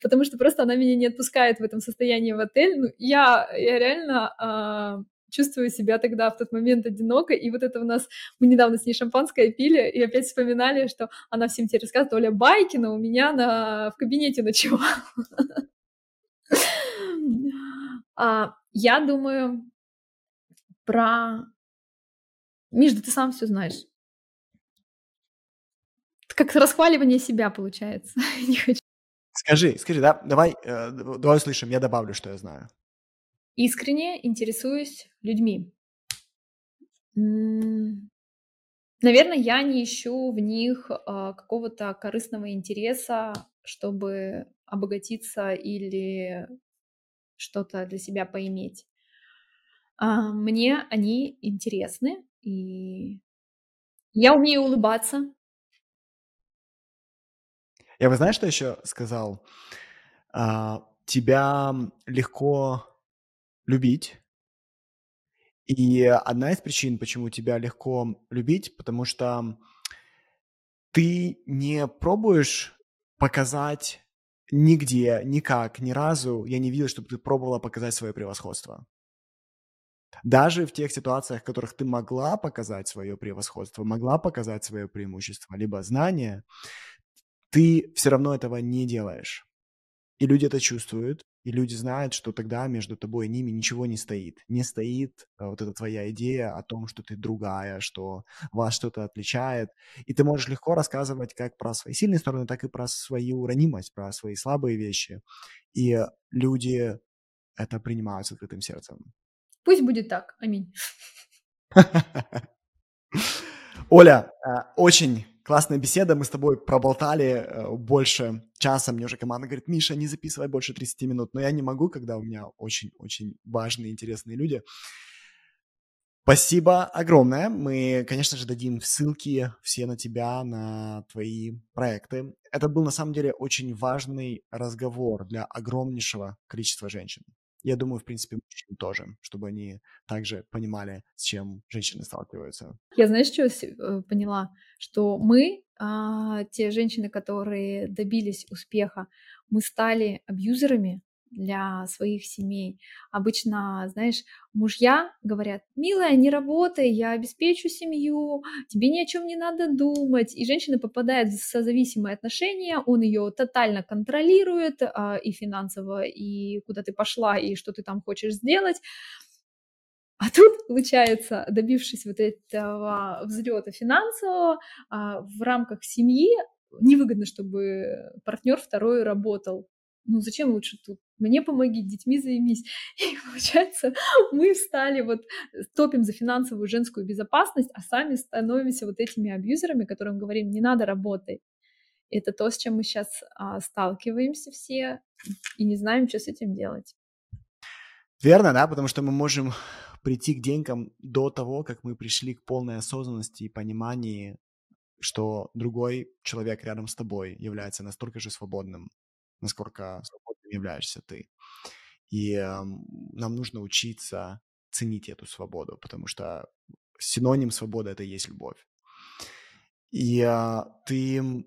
Speaker 2: потому что просто она меня не отпускает в этом состоянии в отель. Ну, я, я реально а, чувствую себя тогда в тот момент одиноко, и вот это у нас, мы недавно с ней шампанское пили, и опять вспоминали, что она всем тебе рассказывает, Оля Байкина у меня на, в кабинете ночевала. [LAUGHS] А, я думаю про Миш, да ты сам все знаешь. Как расхваливание себя получается. [LAUGHS] Не хочу.
Speaker 1: Скажи, скажи, да, давай, э, давай услышим, я добавлю, что я знаю.
Speaker 2: Искренне интересуюсь людьми. Наверное, я не ищу в них а, какого-то корыстного интереса, чтобы обогатиться или что-то для себя поиметь. А, мне они интересны, и я умею улыбаться.
Speaker 1: Я бы знаешь, что еще сказал? А, тебя легко любить, и одна из причин, почему тебя легко любить, потому что ты не пробуешь показать нигде, никак, ни разу, я не видел, чтобы ты пробовала показать свое превосходство. Даже в тех ситуациях, в которых ты могла показать свое превосходство, могла показать свое преимущество, либо знание, ты все равно этого не делаешь. И люди это чувствуют, и люди знают, что тогда между тобой и ними ничего не стоит. Не стоит а, вот эта твоя идея о том, что ты другая, что вас что-то отличает. И ты можешь легко рассказывать как про свои сильные стороны, так и про свою ранимость, про свои слабые вещи. И люди это принимают с открытым сердцем.
Speaker 2: Пусть будет так. Аминь. [LAUGHS]
Speaker 1: Оля, а, очень Классная беседа, мы с тобой проболтали э, больше часа. Мне уже команда говорит, Миша, не записывай больше 30 минут. Но я не могу, когда у меня очень-очень важные, интересные люди. Спасибо огромное. Мы, конечно же, дадим ссылки все на тебя, на твои проекты. Это был, на самом деле, очень важный разговор для огромнейшего количества женщин. Я думаю, в принципе, мужчин тоже, чтобы они также понимали, с чем женщины сталкиваются.
Speaker 2: Я, знаешь, что э, поняла? Что мы, а, те женщины, которые добились успеха, мы стали абьюзерами, для своих семей. Обычно, знаешь, мужья говорят, милая, не работай, я обеспечу семью, тебе ни о чем не надо думать. И женщина попадает в созависимые отношения, он ее тотально контролирует а, и финансово, и куда ты пошла, и что ты там хочешь сделать. А тут, получается, добившись вот этого взлета финансового, а, в рамках семьи невыгодно, чтобы партнер второй работал ну зачем лучше тут? Мне помоги, детьми займись. [LAUGHS] И получается, мы стали вот, э, топим за финансовую женскую безопасность, а сами становимся вот этими абьюзерами, которым говорим, не надо работать. Это то, с чем мы сейчас а, сталкиваемся все и не знаем, что с этим делать.
Speaker 1: Верно, да, потому что мы можем прийти к деньгам до того, как мы пришли к полной осознанности и пониманию, что другой человек рядом с тобой является настолько же свободным, насколько являешься ты. И нам нужно учиться ценить эту свободу, потому что синоним свободы это и есть любовь. И э, ты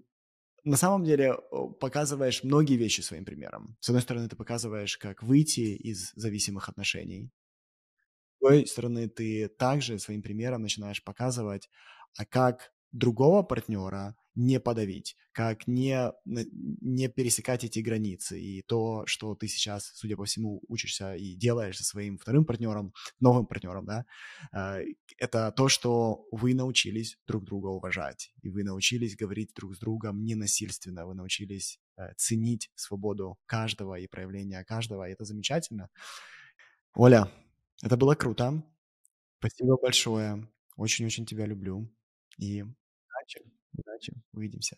Speaker 1: на самом деле показываешь многие вещи своим примером. С одной стороны, ты показываешь, как выйти из зависимых отношений. С другой стороны, ты также своим примером начинаешь показывать, а как другого партнера не подавить, как не, не пересекать эти границы. И то, что ты сейчас, судя по всему, учишься и делаешь со своим вторым партнером, новым партнером, да, э, это то, что вы научились друг друга уважать, и вы научились говорить друг с другом ненасильственно, вы научились э, ценить свободу каждого и проявление каждого, и это замечательно. Оля, это было круто. Спасибо большое. Очень-очень тебя люблю. И удачи. Удачи. Увидимся.